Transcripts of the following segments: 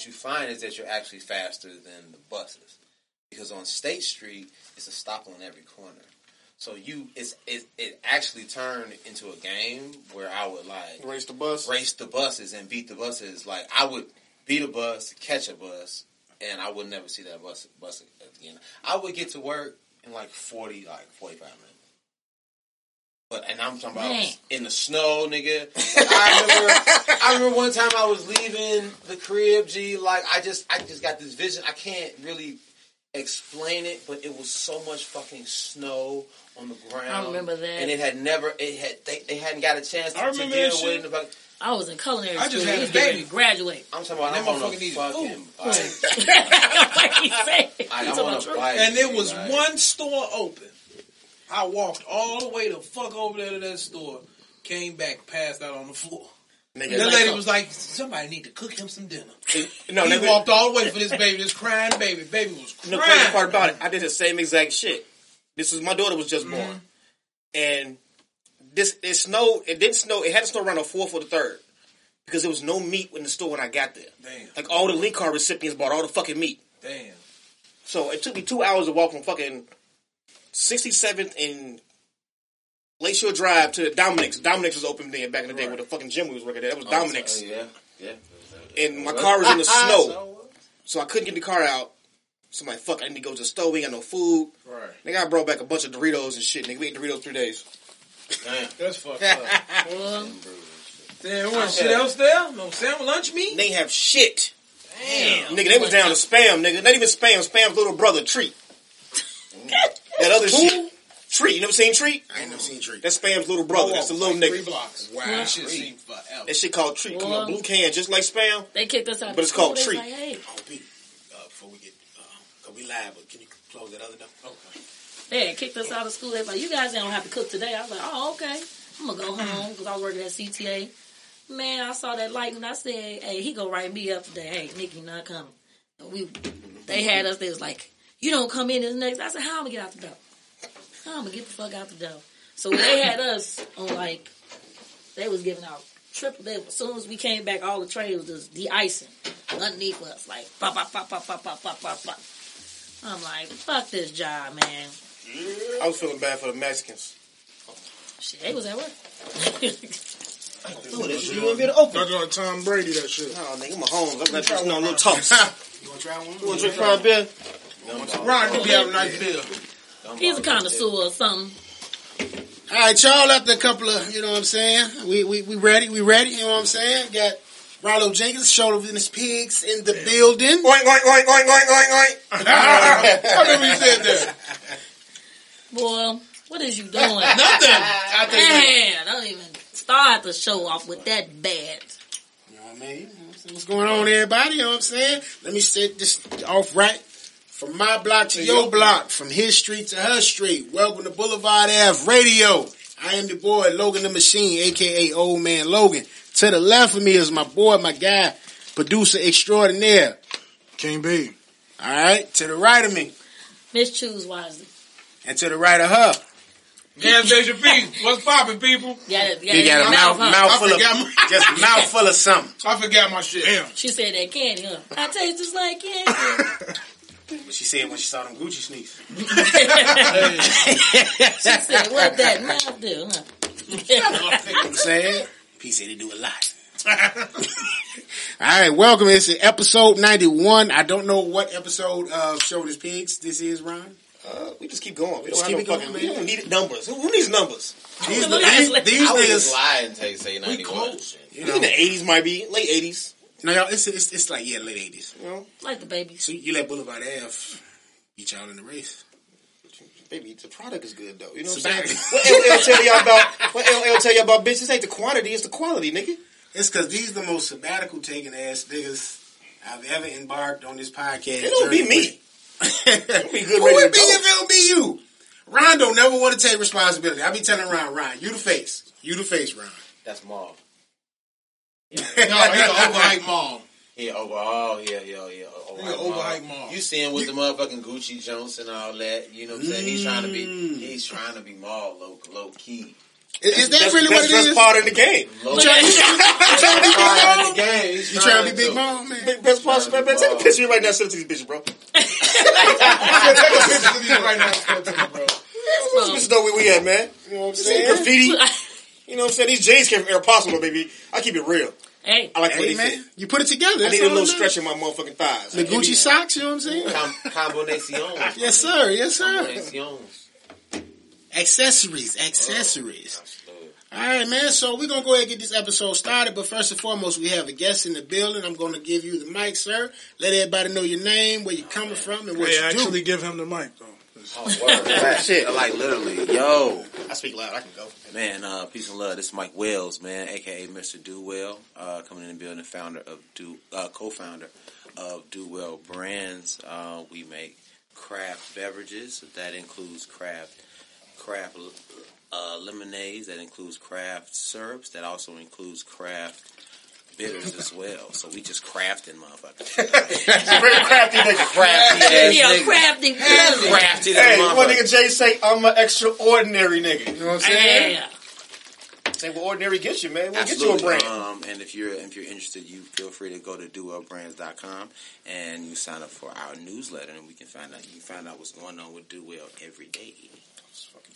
what, you find is that you're actually faster than the buses. Because on State Street, it's a stop on every corner. So you, it's it, it actually turned into a game where I would like Race the bus. race the buses and beat the buses. Like I would beat a bus, catch a bus, and I would never see that bus bus again. I would get to work in like forty, like forty five minutes. But and I'm talking about Man. in the snow, nigga. Like, I remember, I remember one time I was leaving the crib. G, like I just, I just got this vision. I can't really explain it, but it was so much fucking snow on the ground. I remember that. and it had never, it had, they, they hadn't got a chance to, I to deal with it. in the fucking- I was in culinary I just school. had a was getting ready baby. graduate. I'm talking about That I'm on a fucking bike. like he said. I, He I'm took on a bike. And there was like- one store open. I walked all the way the fuck over there to that store, came back, passed out on the floor. Nigga, That lady uh, was like, somebody need to cook him some dinner. no, he nigga, walked all the way for this baby, this crying baby. Baby was The crying. crazy part about it, I did the same exact shit. This is my daughter was just born, mm-hmm. and this it snowed. It didn't snow. It had to snow around the fourth or the third because there was no meat in the store when I got there. Damn. Like all the link card recipients bought all the fucking meat. Damn. So it took me two hours to walk from fucking 67th and Lakeshore Drive to Dominick's. Dominick's was open there back in the day Right. where the fucking gym we was working at. That was Oh, Dominick's. so- Yeah, yeah. And my car was in the snow. So- So I couldn't get the car out. So I'm like, fuck, I need to go to the store. We ain't got no food. Right. Nigga, I brought back a bunch of Doritos and shit. Nigga, we ate Doritos three days. Damn. That's fucked up. Well, Damn, what shit else there? No sandwich lunch meat? They have shit. Damn. Nigga, they was down to spam, nigga. Not even spam. Spam's little brother, Treet. That other shit. Treet. You never seen Treet? I ain't never seen Treet. That's Spam's little brother. That's the little like Three blocks. Wow. Yeah. That shit seemed forever. That shit called Treet. Come on, blue can, just like Spam. they kicked us out. But it's called school. They treat. was Like, hey, Oh, Pete, uh, before we get, uh, cause we live, but can you close that other door? Okay. they had kicked us out of school. They was like, you guys don't have to cook today. I was like, oh, okay. I'm gonna go home because I was working at CTA. Man, I saw that light and I said, hey, he gonna write me up today. Hey, Nikki not coming. And we, they had us. They was like, you don't come in this next. I said, how I'm gonna get out the door? How I'm gonna get the fuck out the door? So when they had us on like, they was giving out triple. They, as soon as we came back, all the trays was just de-icing underneath us, like pop, pop, pop, pop, pop, pop, pop, pop, pop. I'm like, fuck this job, man. I was feeling bad for the Mexicans. Shit, they was at work. Ooh, that shit you want to be able to open. That's on Tom Brady, that shit. No, nigga, I'm a home. I'm not just no little toss. You wanna try one? You want to drink prime beer? Ron, you be having a nice beer. He's a connoisseur or something. All right, y'all. After a couple of, you know what I'm saying? We we we ready? We ready? You know what I'm saying? Got Rollo Jenkins, Chauvinist Pigs in the building. Oink, oink, oink, oink, oink, oink, oink. I remember you said that. Boy, what is you doing? Nothing. I think Man, don't even start the show off with that bad. You know what I mean? You know what I'm saying? What's going on, everybody? You know what I'm saying? Let me set this off right. From my block to your block, from his street to her street. Welcome to Boulevard Ave Radio. I am the boy, Logan the Machine, aka Old Man Logan. To the left of me is my boy, my guy, producer extraordinaire. King B. Alright? To the right of me. Miss Choose wisely. And to the right of her. Gas station P. What's popping, people? Yeah, yeah, You got a mouth, huh? mouth full of, my- just mouth full of something. I forgot my shit. Damn. She said that candy, huh? I taste just like candy. What she said when she saw them Gucci sneaks. she said, what that mouth do, huh? You know what I'm saying? P said they do a lot. All right, welcome. It's episode 91. I don't know what episode of Chauvinist Pigs this is, Ron. Uh, we just keep going. We Just don't keep no it going, man. we don't need numbers. Who, who needs numbers? These, Look at these, us. these I would niggas, just lie and take say ninety one. close. you In know, the 80s might be, late 80s. No, y'all, it's, it's, it's like, yeah, late 80s. You know, like the babies. So you let Boulevard Ave beat y'all in the race. baby, the product is good though. You know what I'm saying? What LL tell y'all about? What LL tell y'all about? Bitch, this ain't the quantity, it's the quality, nigga. It's because these the most sabbatical taking ass niggas I've ever embarked on this podcast. It don't be journey me. with. be good Who would be go. if it don't be you? Ron don't never want to take responsibility. I be telling Ron, Ron, you the face. You the face, Ron. That's Maul. No, he's an overhyped mom. Yeah, overall, yeah, yeah, yeah. He an overhyped Maul. You see him with the motherfucking Gucci Jones and all that. You know what I'm saying? He's trying to be. Mm. He's trying to be Maul, low, low key. Is, is that That's, really what that's, it that's is? part of the game. Low You trying, you trying to be Big part Mom? of the game. He's You trying to be Big. Mom, man? Big best part, man, man, take a picture of me right now, send it to these bitches, bro. right now, bro. Bitches know where we at, man. You know what I'm saying? graffiti. You know what I'm saying? These jeans came from Aeropostale, baby. I keep it real. Hey, I like the way Hey, they fit. you put it together. I need a little stretch in my motherfucking thighs. matters. The Gucci socks, you know what I'm saying? Com- combinations. Yes, sir. Yes, sir. Combinations. Accessories, accessories. Oh, Absolutely. All right, man. So we're gonna go ahead and get this episode started. But first and foremost, we have a guest in the building. I'm gonna give you the mic, sir. Let everybody know your name, where you're coming from, and what Hey, you actually do. Actually, give him the mic though. Oh, word. Like, Shit. Like literally, yo. I speak loud. I can go. Man, uh, peace and love. This is Mike Wells, man, aka Mr. Do Well, uh, coming in and building, founder of Do, uh, co-founder of Do Well Brands. Uh, we make craft beverages. That includes craft, craft uh, lemonades. That includes craft syrups. That also includes craft bitters as well. So we just crafting, motherfuckers. Very crafty nigga. Crafty ass yeah, nigga. crafty. Crafty. Crafty Hey, little one nigga Jay say, I'm an extraordinary nigga. You know what I'm saying? Yeah. Say what ordinary gets you, man. We'll Absolutely. get you a brand. Um, and if you're if you're interested, you feel free to go to dowellbrands.com and you sign up for our newsletter, and we can find out you can find out what's going on with Do Well every day.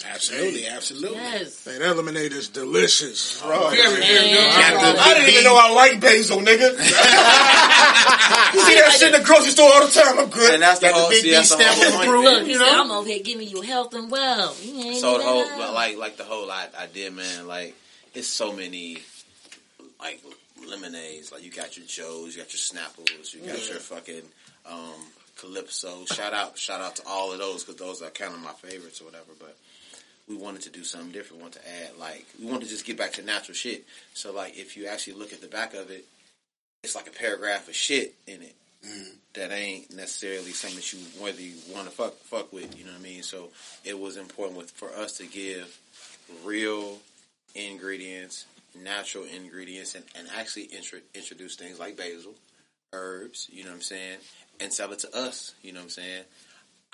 Absolutely, absolutely. Yes. hey, that lemonade is delicious. Bro. Very, very good. Man. I didn't even know I like basil, nigga. you see that shit in the grocery store all the time. I'm good. And that's the Got the whole big see, B that's the whole point. approval. Look, You know? I'm over here giving you health and wealth. You So the whole know. like like the whole I- idea, man. Like it's so many like lemonades. Like you got your Joes, you got your Snapples, you got your fucking um, Calypso. Shout out, shout out to all of those because those are kind of my favorites or whatever. But we wanted to do something different. We wanted to add like we wanted to just get back to natural shit. So like if you actually look at the back of it, it's like a paragraph of shit in it mm-hmm. that ain't necessarily something that you whether you want to fuck fuck with. You know what I mean? So it was important with for us to give real ingredients, natural ingredients, and, and actually intro, introduce things like basil, herbs. You know what I'm saying? And sell it to us. You know what I'm saying?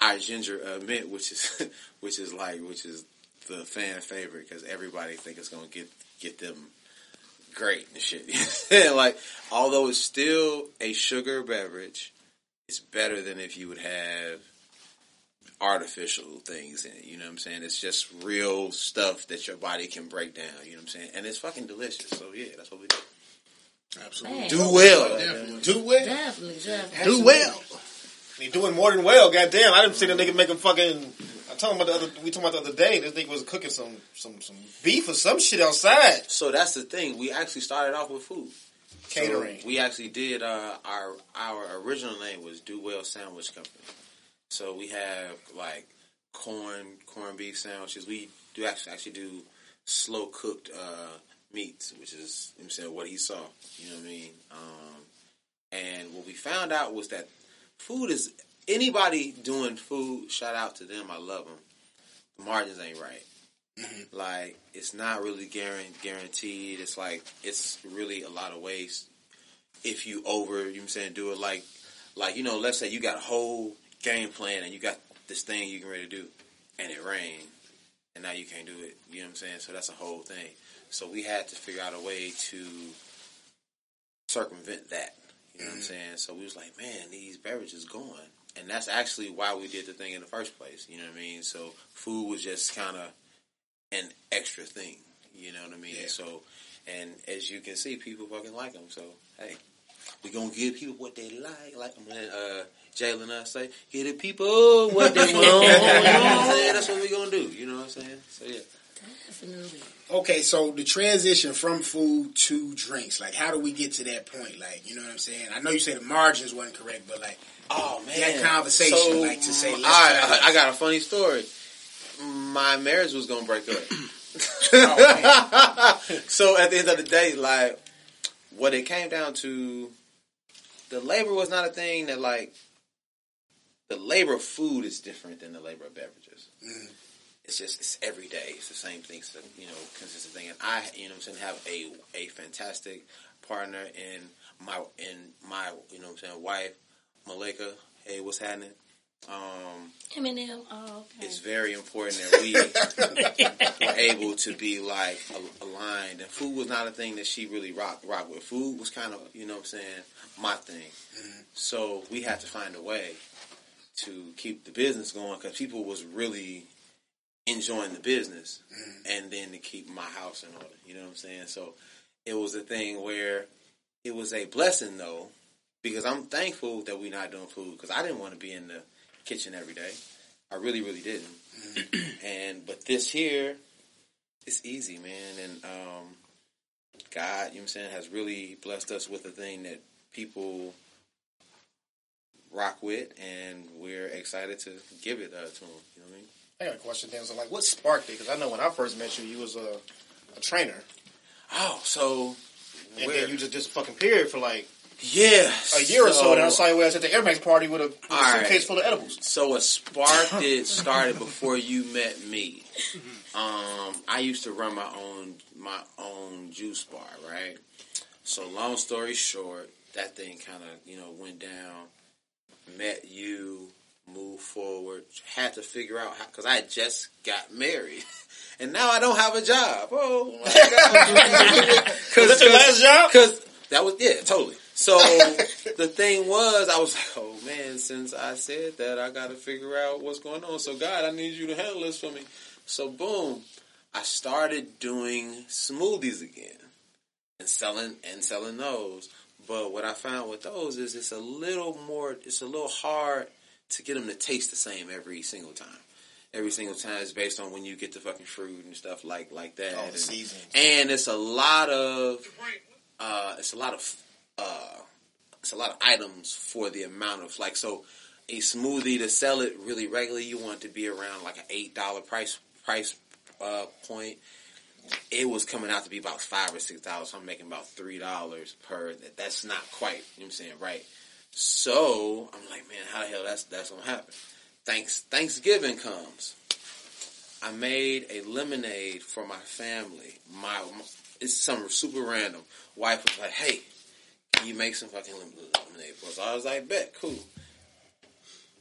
Our ginger uh, mint, which is which is like which is the fan favorite because everybody think it's gonna get get them great and shit. like, although it's still a sugar beverage, it's better than if you would have artificial things in it. You know what I'm saying? It's just real stuff that your body can break down. You know what I'm saying? And it's fucking delicious. So yeah, that's what we do. Absolutely. Man. Do well. Definitely. Do well. Definitely, definitely. Do well. He doing more than well. Goddamn, I didn't see the nigga making fucking. I talking about the other. We talking about the other day. This nigga was cooking some some some beef or some shit outside. So that's the thing. We actually started off with food. So Catering. we actually did uh, our our original name was Do Well Sandwich Company. So we have like corn corned beef sandwiches. We do actually actually do slow cooked uh, meats, which is you know saying what he saw. You know what I mean? Um, and what we found out was that food is anybody doing food. Shout out to them. I love them. The margins ain't right. Like it's not really guaran- guaranteed. It's like it's really a lot of waste if you over. You know I'm saying do it like like you know. Let's say you got a whole game plan and you got this thing you can ready to do, and it rained, and now you can't do it. You know what I'm saying? So that's a whole thing. So we had to figure out a way to circumvent that. You know what I'm saying? So we was like, man, these beverages going. And that's actually why we did the thing in the first place. You know what I mean? So food was just kind of an extra thing. You know what I mean? So, and as you can see, people fucking like them. So, hey, we gonna give people what they like. Like I'm letting uh, Jalen and us say, give the people what they want. you know what I'm saying? That's what we gonna do. You know what I'm saying? So yeah. Definitely. Okay, so the transition from food to drinks, like how do we get to that point? Like, you know what I'm saying? I know you said the margins wasn't correct, but like Oh man, that conversation, So, like to say, all right, I, I got a funny story. My marriage was gonna break up. Oh, so at the end of the day, like what it came down to, the labor was not a thing that like the labor of food is different than the labor of beverages. Mm-hmm. It's just it's every day. It's the same thing. It's a, you know consistent thing. And I you know what I'm saying have a a fantastic partner in my in my you know what I'm saying wife Malika. Hey, what's happening? Um, Eminem. Oh, okay. it's very important that we were able to be like aligned. And food was not a thing that she really rock rock with. Food was kind of you know what I'm saying my thing. So we had to find a way to keep the business going because people was really enjoying the business, and then to keep my house in order. You know what I'm saying? So it was a thing where it was a blessing though, because I'm thankful that we're not doing food because I didn't want to be in the kitchen every day. I really, really didn't. and but this here, it's easy, man. And um, God, you know what I'm saying, has really blessed us with a thing that people rock with, and we're excited to give it uh, to them. You know what I mean? I got a question, Dan. So, like, what sparked it? Because I know when I first met you, you was a, a trainer, Oh, so and where- then you just disappeared for like yeah, a year or so. And I saw you at the Air Max party with a, with a All right. suitcase full of edibles. So a spark did started before you met me. Um, I used to run my own my own juice bar, right? So long story short, that thing kind of you know went down. Met you, moved forward. Had to figure out how because I just got married. And now I don't have a job. Oh, oh my god! Was that your last job? Because that was yeah, totally. So the thing was, I was like, oh man, since I said that, I got to figure out what's going on. So God, I need you to handle this for me. So boom, I started doing smoothies again and selling and selling those. But what I found with those is it's a little more, it's a little hard to get them to taste the same every single time. Every single time is based on when you get the fucking fruit and stuff like like that. Oh, the And- seasons. and it's a lot of uh, it's a lot of uh, it's a lot of items for the amount of like so a smoothie to sell it really regularly you want it to be around like an eight dollar price price uh, point it was coming out to be about five or six dollars so i'm making about three dollars per that, that's not quite you know what i'm saying right so i'm like man how the hell that's that's gonna happen thanks thanksgiving comes I made a lemonade for my family. My, my it's some super random. Wife was like, "Hey, can you make some fucking lemonade for us?" I was like, "Bet, cool."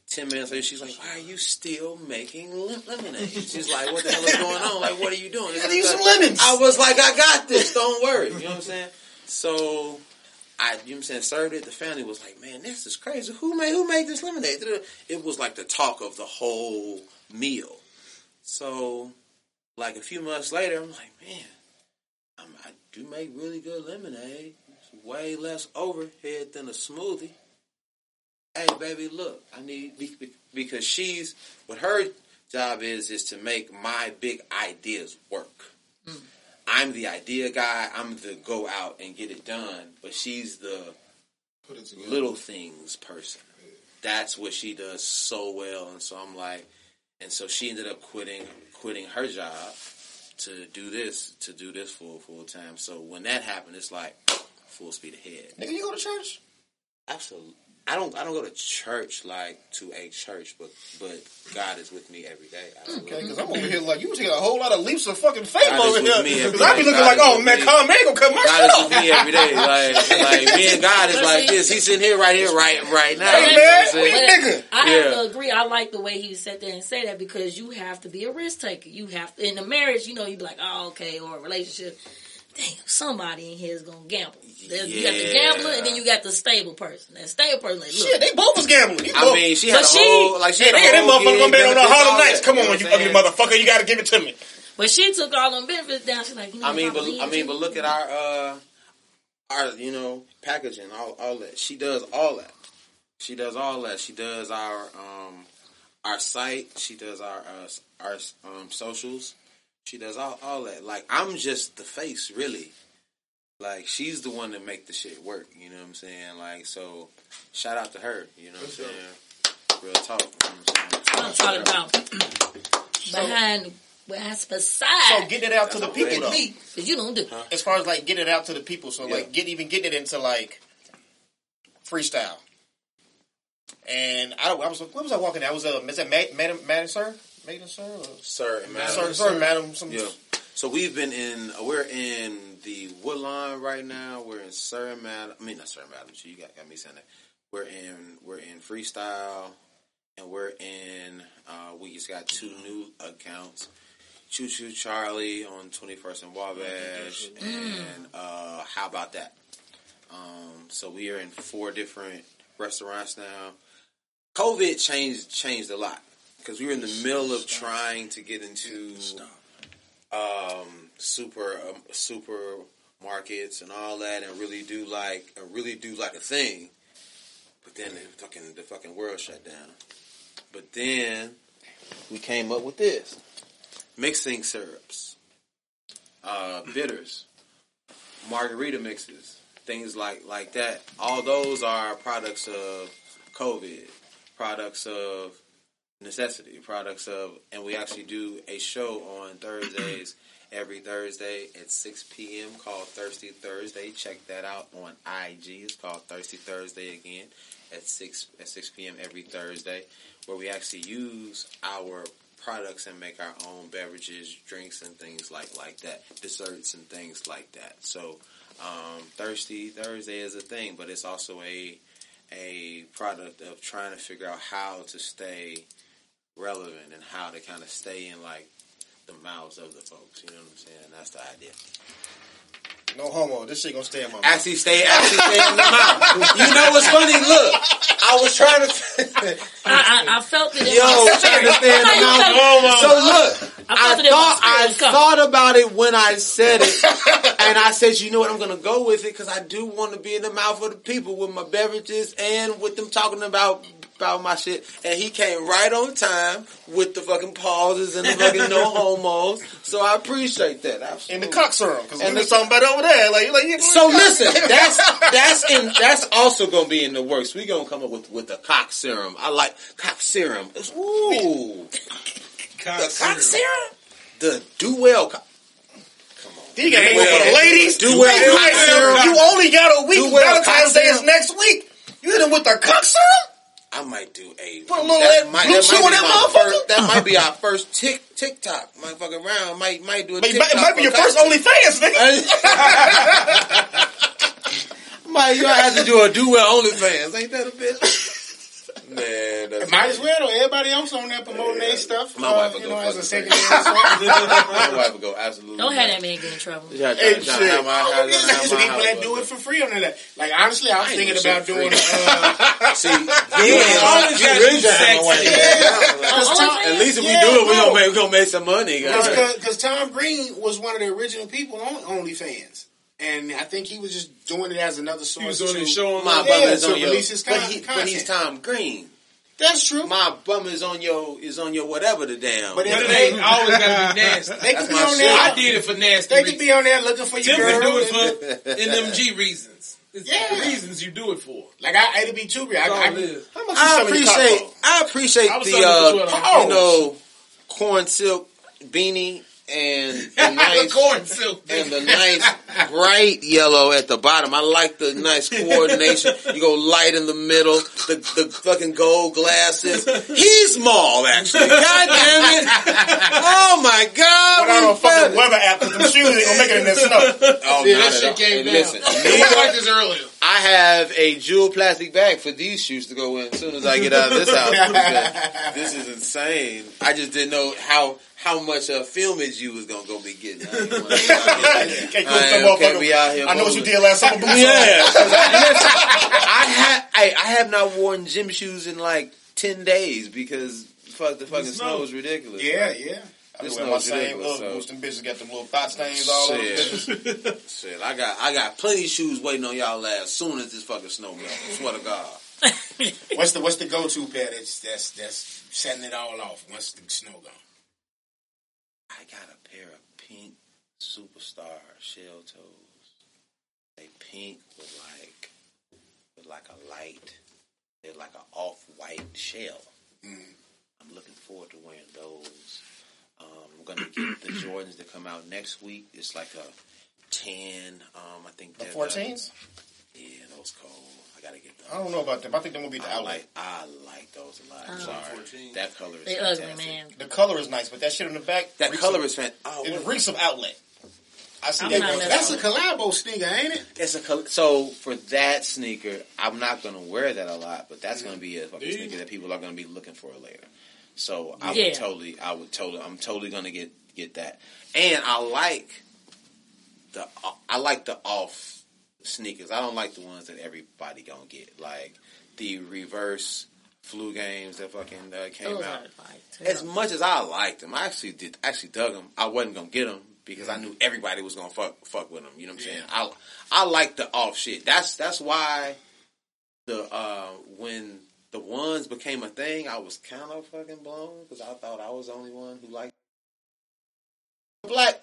Ten minutes later, she's like, "Why are you still making lemonade?" She's like, "What the hell is going on? Like, what are you doing?" Gotta use some lemons. I was like, "I got this. Don't worry." You know what I'm saying? So. I, you know I'm saying, served it. The family was like, "Man, this is crazy. Who made who made this lemonade?" It was like the talk of the whole meal. So, like a few months later, I'm like, man, I'm, I do make really good lemonade. It's way less overhead than a smoothie. Hey, baby, look, I need be- be- because she's what her job is is to make my big ideas work. Mm. I'm the idea guy. I'm the go out and get it done, but she's the Put it together. little things person. That's what she does so well, and so I'm like, and so she ended up quitting quitting her job to do this to do this full full time. So when that happened, it's like full speed ahead. Nigga, you go to church? Absolutely. I don't. I don't go to church like to a church, but but God is with me every day. Absolutely. Okay, because I'm over here like you was taking a whole lot of leaps of fucking faith God over with here. me Because I be looking God like, is oh with man, me. Colin man gonna cut my God shit is with me every day. Like like me and God is like this. He's sitting here right here, right right now. Hey You know what I'm man, saying? we nigga. I have Yeah. to agree. I like the way he sat there and say that because you have to be a risk taker. You have to, in a marriage, you know, you be like, oh, okay, or a relationship. Damn, somebody in here is gonna gamble. There's- You got the gambler, and then you got the stable person. That stable person, like, look, Shit, they both was gambling. You I both- mean, she had But a she- whole like she Yeah, had a they, them whole motherfuckers gonna bet on the benefits, Harlem Nights. Come you on, you what I'm ugly saying? motherfucker, you gotta give it to me. but she took all them benefits down. She's like, you know, I mean, but I mean, but look at our uh our you know packaging, all all that. She does all that. She does all that. She does our um our site. She does our uh, our um socials. She does all all that. Like I'm just the face, really. Like she's the one that make the shit work. You know what I'm saying? Like so, shout out to her. You know what I'm saying? Real talk. You know what I'm I'm saying? talking about behind, behind, beside. So get it out to the people though. me, because you don't do. As far as like getting it out to the people, so Yeah. like get even getting it into like freestyle. And I, I was what was I walking? I was uh, is that Mad, Mad, Mad, sir? Maiden, sir? Or? Sir and madam. Sorry, sorry, madam. Some, Yeah. So we've been in. We're in the Woodline right now. We're in Sir and Madam. I mean, not Sir and Madam. You got, got me saying that. We're in. We're in freestyle, and we're in. Uh, we just got two new accounts. Choo Choo Charlie on 21st and Wabash, and uh, how about that? Um, so we are in four different restaurants now. COVID changed changed a lot because we were in the middle of trying to get into um, super um, supermarkets and all that, and really do like and really do like a thing. But then the fucking the fucking world shut down. But then we came up with this. Mixing syrups, uh, bitters, margarita mixes, things like like that. All those are products of COVID, products of necessity, products of, and we actually do a show on Thursdays. Every Thursday at 6 p.m. called Thirsty Thursday. Check that out on IG. It's called Thirsty Thursday again at 6 at 6 p.m. every Thursday, where we actually use our products and make our own beverages, drinks, and things like like that, desserts and things like that. So, um, Thirsty Thursday is a thing, but it's also a a product of trying to figure out how to stay relevant and how to kind of stay in like the mouths of the folks. You know what I'm saying? That's the idea. No homo. This shit gonna stay in my mouth. Actually, stay actually stay in the mouth. You know what's funny? Look, I was trying to. I, I, I felt it. In Yo, my trying to stay in the mouth. you So look, I I felt it in my thought I. Come. thought about it when I said it, and I said, you know what, I'm gonna go with it because I do want to be in the mouth of the people with my beverages and with them talking about about my shit. And he came right on time with the fucking pauses and the fucking no homos. So I appreciate that. in Absolutely. the cock serum because And we the- was talking about over there. Like, like, yeah, So listen, that's that's in that's also gonna be in the works. We gonna come up with with the cock serum. I like cock serum. It's, ooh, the cock serum, the do well. Co- Come on, You gotta go for the ladies. Do well You, cock serum. you only got a week. Do well Valentine's cock Day is next week. You hit them with the cock serum? I might do a. Put a little that that might, blue that chew might be that motherfucker. first. That might be our first tick TikTok motherfucking round. Might might do a. It might, TikTok it might be your first serum. OnlyFans, nigga. Might you have to do a do well OnlyFans? Ain't that a bitch? Man, that's Might as well though. Everybody else on there promoting their stuff. My uh, wife will you go know, as a fucking secondary source. my wife would go absolutely. Don't have that man get in trouble. Yeah, Hey, trying shit. have my- have have Listen, my people that do it for free on that. Like honestly, I was I thinking about shit doing. free. Uh, See, always yeah, gotta you really do trying to Yeah. that down. Oh, Cause OnlyFans? Tom- At least if we do it, we bro. gonna make we gonna make some money. guys. Because Tom Green was one of the original people on OnlyFans, and I think he was just doing it as another source. He was on to, his show on My Yeah, bum is to on your, release his but, he, but he's. Tom Green. That's true. My bum is on your is on your whatever the damn. But But it They- ain't always gotta be nasty. They could be on shit. there. I did it for nasty They could be on there looking for your Tim girl. can do it for NMG reasons. It's Yeah. reasons you do it for. like I, it'd be too real. I, I. How much I selling your cock appreciate? I appreciate I the uh, you know corn silk beanie and the nice Corn silk. and the nice bright yellow at the bottom. I like the nice coordination. You go light in the middle, the the fucking gold glasses. He's small, actually. God damn it! Oh my god! Went out on we fucking better. weather app because them shoes ain't gonna make it in this snow. Oh, Yeah, not that at shit all. came Hey, down. Listen, we me, talked this earlier. I have a jewel plastic bag for these shoes to go in as soon as I get out of this house. this is insane. I just didn't know how how much uh, filmage you was gonna go be getting. I didn't wanna be out here. Can't go I can't be out here I know what you did last summer. Yeah, I, have I, I have not worn gym shoes in like ten days because fuck the fucking snow. snow is ridiculous. Yeah, yeah. I This wear my snow's same ridiculous, Ugg so- boots. Them bitches got them little thought stains all over the Shit. Shit, I got I got plenty of shoes waiting on y'all as soon as this fucking snow melts. Swear to God. What's the what's the go to pair that's that's that's setting it all off once the snow gone? I got a pair of pink superstar shell toes. They pink with like with like a light. They're like an off white shell. I'm looking forward to wearing those. I'm gonna get the Jordans that come out next week. It's like a tan. Um, I think The they're 14s? Yeah, those cold. I gotta get I don't know about them. I think they're gonna be the I outlet. like I like those a lot. Oh. Sorry, 14. that color is They fantastic. ugly, man. The color is nice, but that shit on the back. That color of- is fan. Oh, It what- reeks of outlet. I see I'm that. not going- That's a collabo sneaker, ain't it? It's a col- so for that sneaker, I'm not gonna wear that a lot, but that's gonna be a fucking Yeah. sneaker that people are gonna be looking for later. So I Yeah. would totally, I would totally, I'm totally gonna get get that, and I like the I like the off sneakers. I don't like the ones that everybody gonna get, like the reverse flu games that fucking uh, came Those out. As much as I liked them, I actually did actually dug them. I wasn't gonna get them because I knew everybody was gonna fuck fuck with them. You know what I'm saying? I I like the off shit. That's that's why the uh when the ones became a thing, I was kind of fucking blown because I thought I was the only one who liked black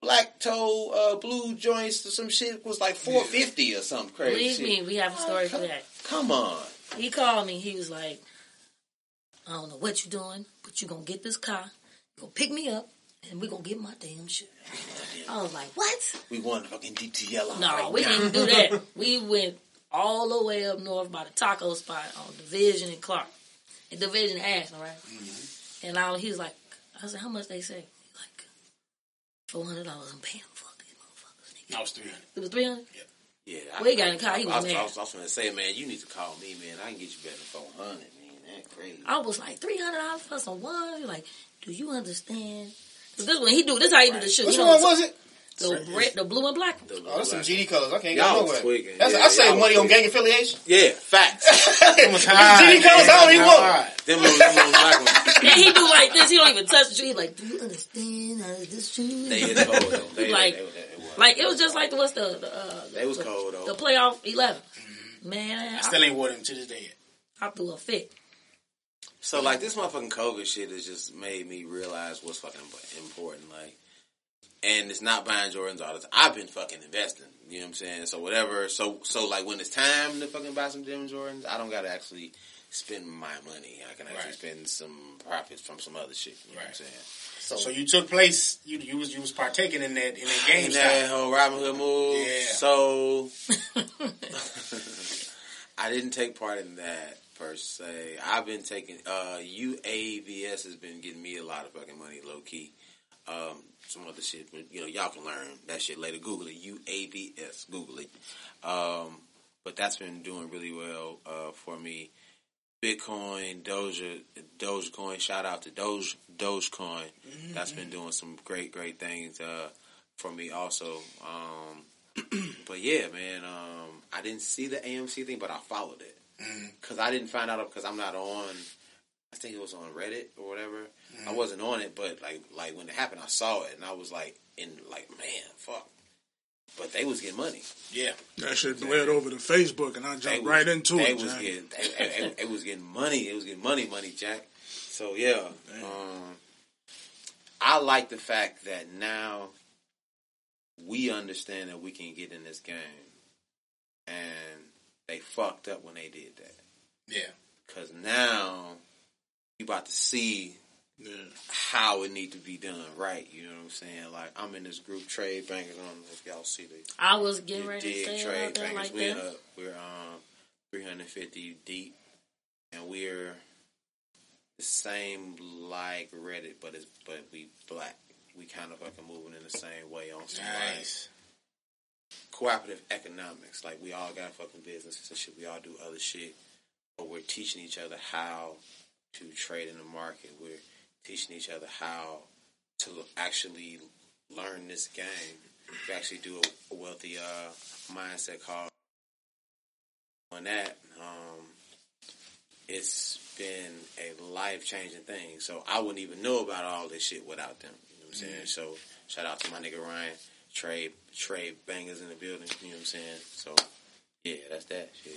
black toe uh, blue joints or some shit was like four fifty or something crazy. Believe shit. me, we have a story for come, that. Come on. He called me. He was like, I don't know what you're doing, but you're to get this car. You're to pick me up, and we're to get my damn shit. I was like, what? We won fucking DTL. No, right we now. didn't do that. We went all the way up north by the taco spot on Division and Clark. And Division and Ashland, right? Mm-hmm. And I, he was like, I said, how much they say? He like, $400. I'm paying for these motherfuckers. Nigga. I was three hundred. It was 300 Yeah, Well, he got in the car, he was I, was, mad. I was, I was gonna say, man, you need to call me, man. I can get you better than four hundred, man. That crazy. I was like, $300 for some ones? He like, do you understand? 'Cause this one, he do, this how he do the shit. Which one was it? The red, the blue and black. The- Oh, that's some like- GD colors. I can't Y'all go was nowhere. tweaking. That's, Yeah, I save y'all money was on gang affiliation. Yeah, facts. GD colors, I don't even want it. them little, them little black ones. And he do like this. He don't even touch the shoe. He like, do you understand how this shoe? They is cold though. They, Like- they, they, they. Like it was just like the what's the, the uh, They was the, cold, though. The playoff 11 Man, I I, still ain't wore them to this day yet. I threw a fit. So like this motherfucking COVID shit has just made me realize what's fucking important. Like, and it's not buying Jordans all the time. I've been fucking investing. You know what I'm saying? So whatever. So so like when it's time to fucking buy some Jim Jordans, I don't gotta actually spend my money. I can actually Right. spend some profits from some other shit. You know what I'm saying? So, so you took place. You you was you was partaking in that in that game And that whole Robinhood move. Yeah. So I didn't take part in that per se. I've been taking uh UAVS has been getting me a lot of fucking money low key. Um some other shit, but you know, y'all can learn that shit later. Google it. UAVS. Google it. Um but that's been doing really well uh for me. Bitcoin, Doja, Dogecoin. Shout out to Doge, Dogecoin. That's been doing some great, great things uh, for me also. Um, but yeah, man, um, I didn't see the AMC thing, but I followed it because I didn't find out because I'm not on. I think it was on Reddit or whatever. I wasn't on it, but like, like when it happened, I saw it and I was like, in like, man, fuck. But they was getting money. Yeah, That shit bled over to Facebook, and I jumped was- right into they it. Was Jack. getting, they, they- they- they was getting money. It was getting money, money, Jack. So yeah, um, I like the fact that now we understand that we can get in this game, and they fucked up when they did that. yeah. Cause now you about to see Yeah. how it need to be done right. You know what I'm saying? Like I'm in this group trade bankers. I don't know if y'all see the I was getting the ready to dig say trade out there bankers. like we're in that. a, we're um 350 deep, and we're the same like Reddit, but it's but we black. We kind of fucking moving in the same way on some like cooperative economics. Like we all got fucking businesses and shit. We all do other shit, but we're teaching each other how to trade in the market. We're teaching each other how to actually learn this game. We actually do a, wealthy uh, mindset call on that. Um, it's been a life changing thing. So I wouldn't even know about all this shit without them. You know what I'm saying? So shout out to my nigga Ryan, Trey, Trey bangers in the building. You know what I'm saying? So yeah, that's that shit.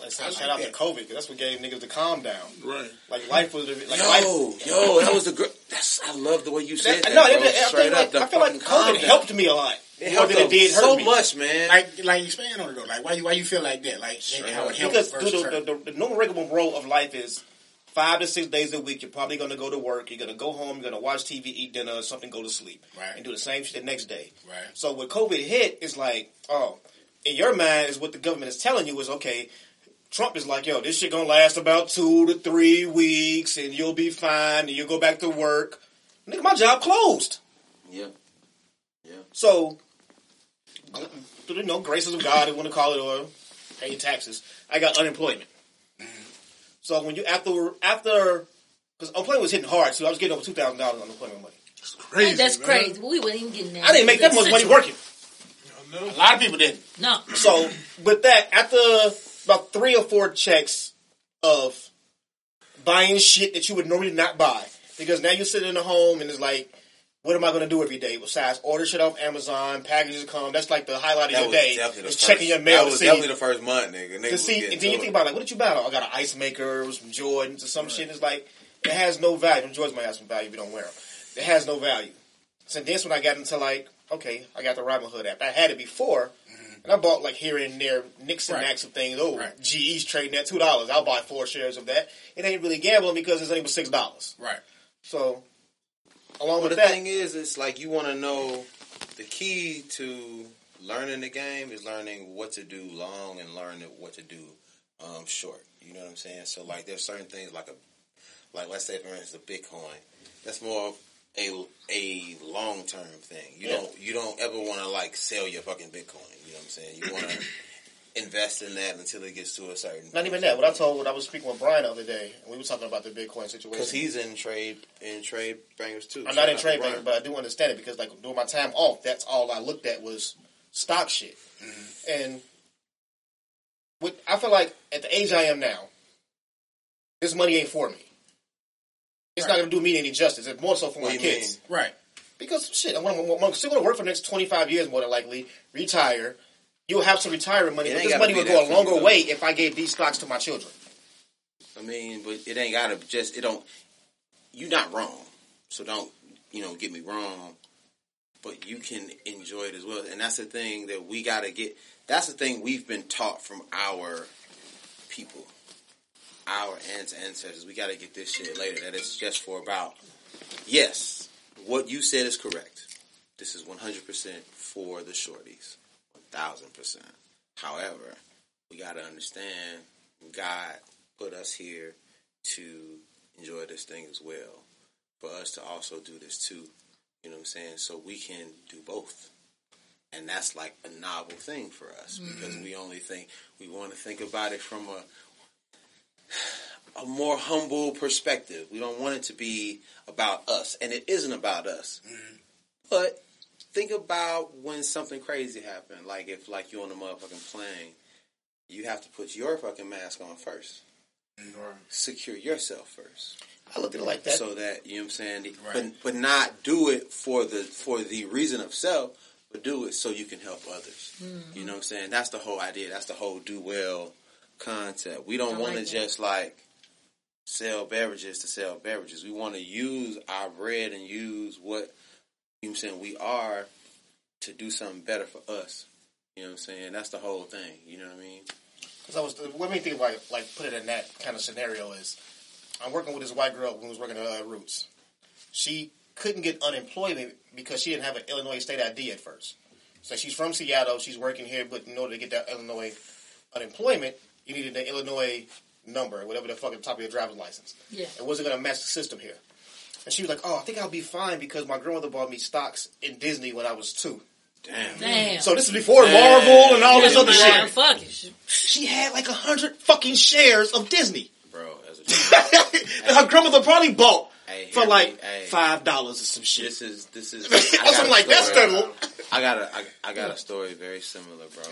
Like, shout shout out to COVID because that's what gave niggas the calm down. Right. Like life was like yo, life. yo, that was the good. That's I love the way you said That, that. no, bro. it- I, Straight feel up, like, I feel like COVID down. helped me a lot It helped than it did hurt so me. much, man. Like, like expand on it though. Like, why you why you feel like that? Like, Straight how it helped Because versus dude, the, the, the normal regular role of life is five to six days a week. You're probably going to go to work. You're going to go home. You're going to watch TV, eat dinner, or something, go to sleep, Right. and do the same shit the next day. Right. So when COVID hit, it's like, oh, in your mind is what the government is telling you is okay. Trump is like, yo, this shit gonna last about two to three weeks, and you'll be fine, and you'll go back to work. Nigga, my job closed. Yeah. Yeah. So, through the you know, graces of God, they want to call it, or paying taxes, I got unemployment. So when you after after because unemployment was hitting hard, so I was getting over two thousand dollars unemployment money. That's Crazy. That's man. crazy. We wouldn't even get that. I didn't make that much money working. I. A lot of people didn't. No. So with that, after about three or four checks of buying shit that you would normally not buy, because now you're sitting in the home and it's like, what am I going to do every day besides order shit off Amazon, packages come. That's like the highlight of That your day. definitely Is checking your mail That to was see. definitely the first month, nigga. Niggas to see, getting and then you think about like, what did you buy? I got an ice maker, some Jordans, or some shit. It's like it has no value. And Jordans might have some value if you don't wear them. It has no value. So that's when I got into like, okay, I got the Robinhood app. I had it before, and I bought like here and there nicks and Right. knacks of things. Oh, Right. GE's trading at two dollars. I'll buy four shares of that. It ain't really gambling because it's only six dollars. Right. So, along But with the that, thing is, it's like you want to know the key to learning the game is learning what to do long and learning what to do um, short. You know what I'm saying? So like, there's certain things like a like let's say for instance, the Bitcoin. That's more of a a long term thing. You Yeah. don't you don't ever want to like sell your fucking Bitcoin. You know what I'm saying? You want to invest in that until it gets to a certain. not even that. What I told, what I was speaking with Brian the other day, and we were talking about the Bitcoin situation. because he's in trade in trade bangers too. I'm not in trade banking, but I do understand it because like during my time off, that's all I looked at was stock shit. Mm-hmm. And with, I feel like at the age I am now, this money ain't for me. It's not going to do me any justice. It's more so for What my kids. Right. Because shit, I'm, gonna- I'm still going to work for the next 25 years more than likely, retire. You'll have some retirement money, It but this money would go a longer though. way if I gave these stocks to my children. I mean, but it ain't gotta just it don't. You're not wrong, so don't you know get me wrong. But you can enjoy it as well, and that's the thing that we gotta get. That's the thing we've been taught from our people, our ants- ancestors. We gotta get this shit later. That it's just for about. Yes, what you said is correct. This is one hundred percent for the shorties, one thousand percent. However, we gotta understand God put us here to enjoy this thing as well. For us to also do this too. You know what I'm saying? So we can do both. And that's like a novel thing for us because mm-hmm. we only think we want to think about it from a a more humble perspective. We don't want it to be about us, and it isn't about us. Mm-hmm. But think about when something crazy happened, like if like you're on a motherfucking plane, you have to put your fucking mask on first secure yourself first. I look at it like that. So that you know what I'm saying, Right. but but not do it for the for the reason of self, but do it so you can help others. Mm-hmm. You know what I'm saying? That's the whole idea. That's the whole do well concept. We don't want to like that. just like sell beverages to sell beverages. We want to use our bread and use what you know what I'm saying we are to do something better for us. You know what I'm saying? That's the whole thing. You know what I mean? Because I was, what made me think about like put it in that kind of scenario is, I'm working with this white girl who was working at uh, Roots. She couldn't get unemployment because she didn't have an Illinois state ID at first. So she's from Seattle. She's working here, but in order to get that Illinois unemployment, you needed the Illinois number, whatever the fuck at the top of your driver's license. Yeah. It wasn't going to match the system here. And she was like, "Oh, I think I'll be fine because my grandmother bought me stocks in Disney when I was two. Damn. Damn. So this is before Man. Marvel and all this other Man, shit. Fuck it. She had like a hundred fucking shares of Disney. Bro, as a that her grandmother probably bought Hey, for like hey. five dollars or some shit. This is this is. I got I'm like that's story. little. I got a I, I got a story very similar, bro.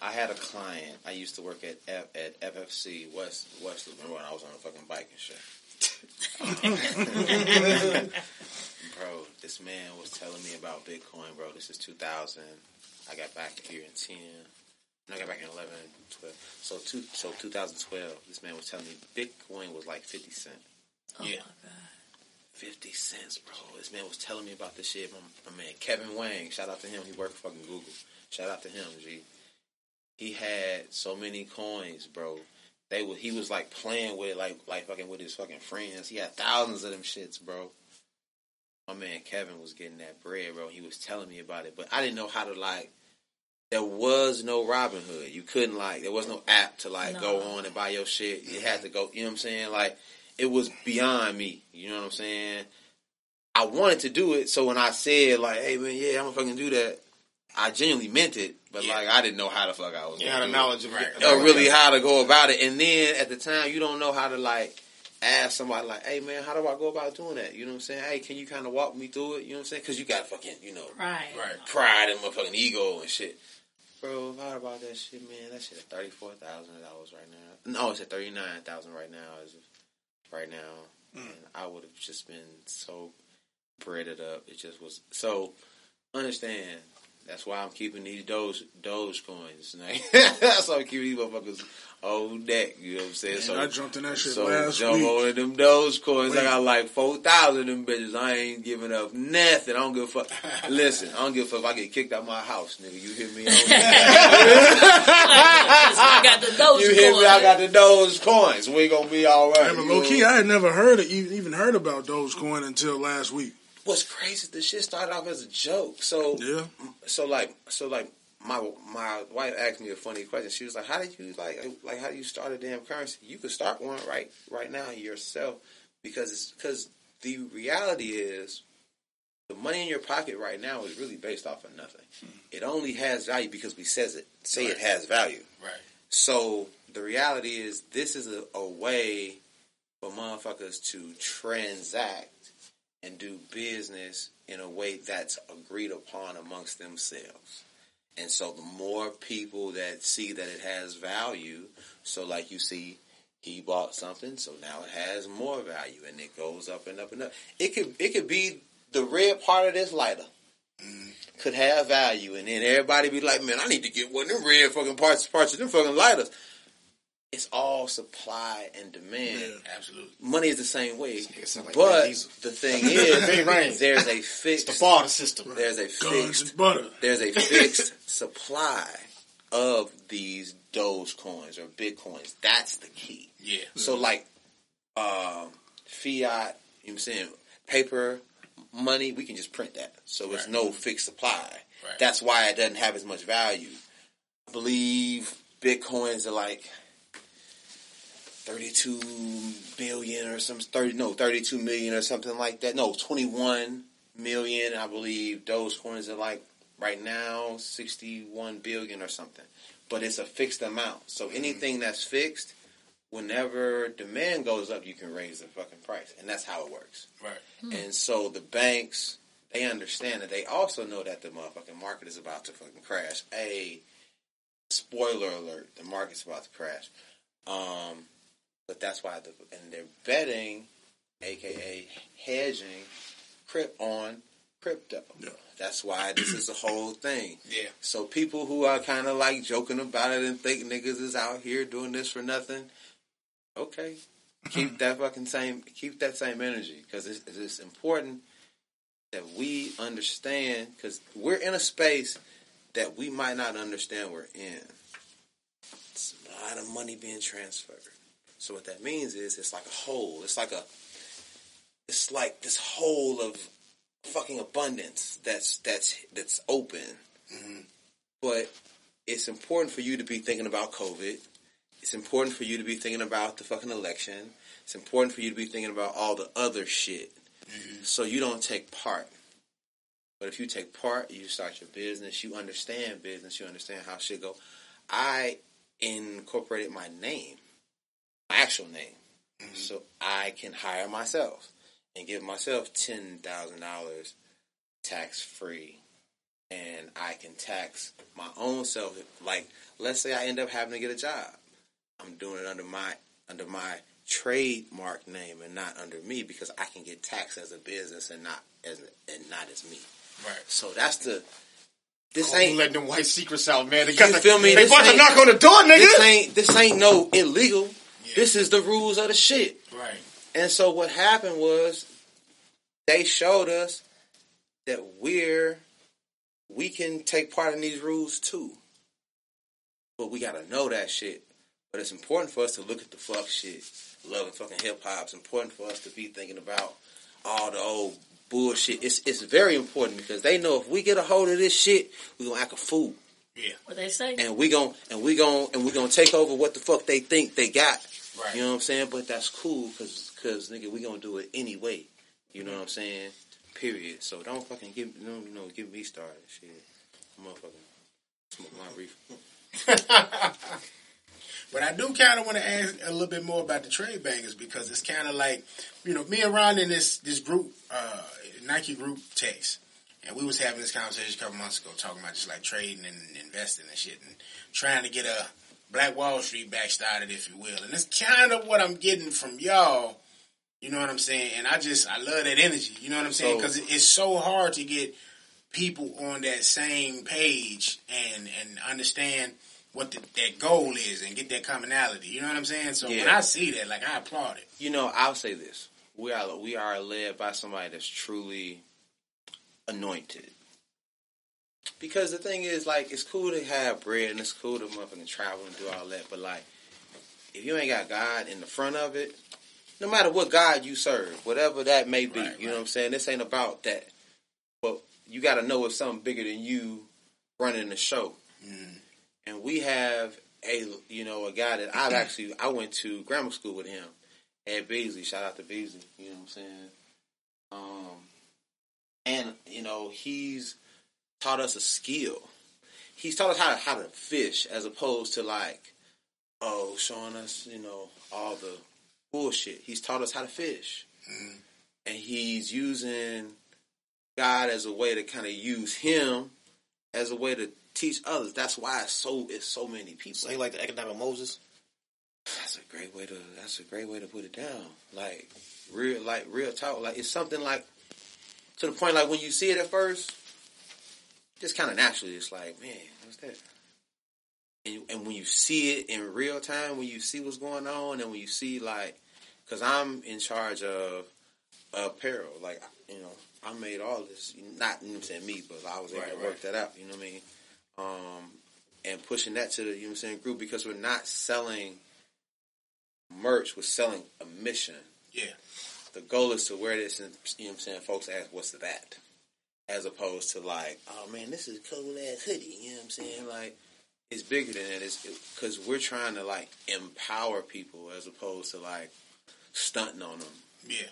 And two. I had a client. I used to work at F, at FFC West West. Remember when I was on a fucking bike and shit. bro, this man was telling me about Bitcoin, bro. This is 2000. I got back here in 10. No, I got back in 11, 12. So, two, so 2012, this man was telling me Bitcoin was like 50 cent. Oh Yeah. 50 cents, bro. This man was telling me about this shit. My, my man Kevin Wang, shout out to him. He worked for fucking Google. Shout out to him, G. He had so many coins, bro. They was he was like playing with it, like like fucking with his fucking friends. He had thousands of them shits, bro. My man Kevin was getting that bread, bro. He was telling me about it, but I didn't know how to like there was no Robinhood. You couldn't like there was no app to like No. go on and buy your shit. You had to go. You know what I'm saying? Like it was beyond me. You know what I'm saying? I wanted to do it, so when I said like, "Hey man, yeah, I'm gonna fucking do that," I genuinely meant it. But Yeah. like, I didn't know how the fuck I was. You gonna had a knowledge of Right. or really how to go about it. And then at the time, you don't know how to like ask somebody like, "Hey man, how do I go about doing that?" You know what I'm saying? Hey, can you kind of walk me through it? You know what I'm saying? Because you got fucking you know Right. Right. pride and motherfucking ego and shit. Bro, if I heard about that shit, man, that shit at thirty four thousand dollars right now. No, it's at thirty nine thousand right now. Is right now, mm. and I would have just been so breaded up. It just was so. Understand. That's why I'm keeping these Doge Doge coins. That's why I'm keeping these motherfuckers on deck. You know what I'm saying? so I jumped in that shit so last jump week. on them Doge coins. I got like four thousand of them bitches. I ain't giving up nothing. I don't give a fuck. Listen, I don't give a fuck if I get kicked out my house, nigga. You hear me? I I got the don't- Doge you hear me? I got the Doge coins. We gonna be all right. Hey, but low key, I had never heard of, even even heard about Dogecoin until last week. What's crazy? The shit started off as a joke. So Yeah, so like so like my my wife asked me a funny question. She was like, "How did you like like how do you start a damn currency? You could start one right right now yourself because it's because the reality is the money in your pocket right now is really based off of nothing. Hmm. It only has value because we says it say it has value. Right. So the reality is this is a, a way for motherfuckers to transact and do business in a way that's agreed upon amongst themselves. And so the more people that see that it has value, so like you see he bought something, so now it has more value and it goes up and up and up. It could it could be the red part of this lighter mm-hmm. could have value and then everybody be like, Man, I need to get one of them red fucking parts parts of them fucking lighters. It's all supply and demand Absolutely. money is the same way. like but the thing is, there's a It's fixed, the barter system. there's a guns fixed, and butter. there's a fixed supply of these Doge coins or Bitcoins. That's the key. Yeah. So like, um, fiat, you know what I'm saying, paper money, we can just print that. So it's no fixed supply. Right. That's why it doesn't have as much value. I believe Bitcoins are like 32 billion or some 30 no 32 million or something like that. No, 21 million. I believe Dogecoins are like right now 61 billion or something. But it's a fixed amount. So anything that's fixed whenever demand goes up, you can raise the fucking price. And that's how it works. Right. And so the banks, they understand that. They also know that the motherfucking market is about to fucking crash. A spoiler alert: the market's about to crash. Um, but that's why the and they're betting, aka hedging, crypt on crypto. Yeah. That's why this is a whole thing. Yeah. So people who are kind of like joking about it and think niggas is out here doing this for nothing, okay, keep that fucking same keep that same energy because it's, it's important that we understand because we're in a space that we might not understand we're in. It's a lot of money being transferred. So what that means is it's like a hole. It's like a it's like this hole of fucking abundance that's that's that's open. Mm-hmm. But it's important for you to be thinking about COVID. It's important for you to be thinking about the fucking election. It's important for you to be thinking about all the other shit. Mm-hmm. So you don't take part. But if you take part, you start your business, you understand business, you understand how shit go. I incorporated my name, my actual name. Mm-hmm. So I can hire myself and give myself ten thousand dollars tax free. And I can tax my own self. Like, let's say I end up having to get a job. I'm doing it under my under my trademark name and not under me because I can get taxed as a business and not as and not as me. Right. So that's the this Oh, ain't letting them white secrets out, man. They You got feel me? They This about to knock on the door, nigga. this ain't this ain't no illegal. This is the rules of the shit. Right. And so what happened was they showed us that we're we can take part in these rules too. But we gotta know that shit. But it's important for us to look at the fuck shit. Loving fucking hip hop. It's important for us to be thinking about all the old bullshit. It's it's very important because they know if we get a hold of this shit, we're gonna act a fool. Yeah. What they say? and we gon' and we gon' and we gonna take over what the fuck they think they got. Right. You know what I'm saying? But that's cool because cause nigga, we gonna do it anyway. You know what I'm saying? Period. So don't fucking give no no give me started. Shit, I'm motherfucking smoke my reefer. But I do kind of want to ask a little bit more about the trade bangers because it's kind of like, you know, me and Ron in this this group, uh, Nike group text, and we was having this conversation a couple months ago, talking about just like trading and investing and shit, and trying to get a Black Wall Street back started, if you will. And it's kind of what I'm getting from y'all. You know what I'm saying? And I just I love that energy. You know what I'm saying? So- Because it's so hard to get people on that same page and and understand what the, that goal is and get that commonality. You know what I'm saying? So when I see that, like I applaud it. You know, I'll say this: we are we are led by somebody that's truly anointed. Because the thing is, like, it's cool to have bread and it's cool to motherfucking and travel and do all that, but like, if you ain't got God in the front of it, no matter what God you serve, whatever that may be, Right, you know what I'm saying? This ain't about that. But you got to know it's something bigger than you running the show. And we have a, you know, a guy that I've actually, I went to grammar school with him at Beasley. Shout out to Beasley. You know what I'm saying? Um, and you know he's taught us a skill. He's taught us how to how to fish as opposed to like, oh, showing us you know all the bullshit. He's taught us how to fish, mm-hmm. and he's using God as a way to kind of use him as a way to teach others. That's why it's so it's so many people. So he like the economic Moses. That's a great way to. That's a great way to put it down. Like real, like real talk. Like it's something like to the point. Like when you see it at first, just kind of naturally, it's like, man, what's that? And, and when you see it in real time, when you see what's going on, and when you see like, because I'm in charge of apparel. Like you know, I made all this. Not you know I'm saying me, but I was able Right, to right. work that out. You know what I mean? Um, and pushing that to the you know what I'm saying group because we're not selling merch, we're selling a mission. Yeah. The goal is to wear this and you know what I'm saying, folks ask what's that? As opposed to like, oh man, this is a cool ass hoodie, you know what I'm saying? Like it's bigger than that. It's because we're trying to like empower people as opposed to like stunting on them. Yeah.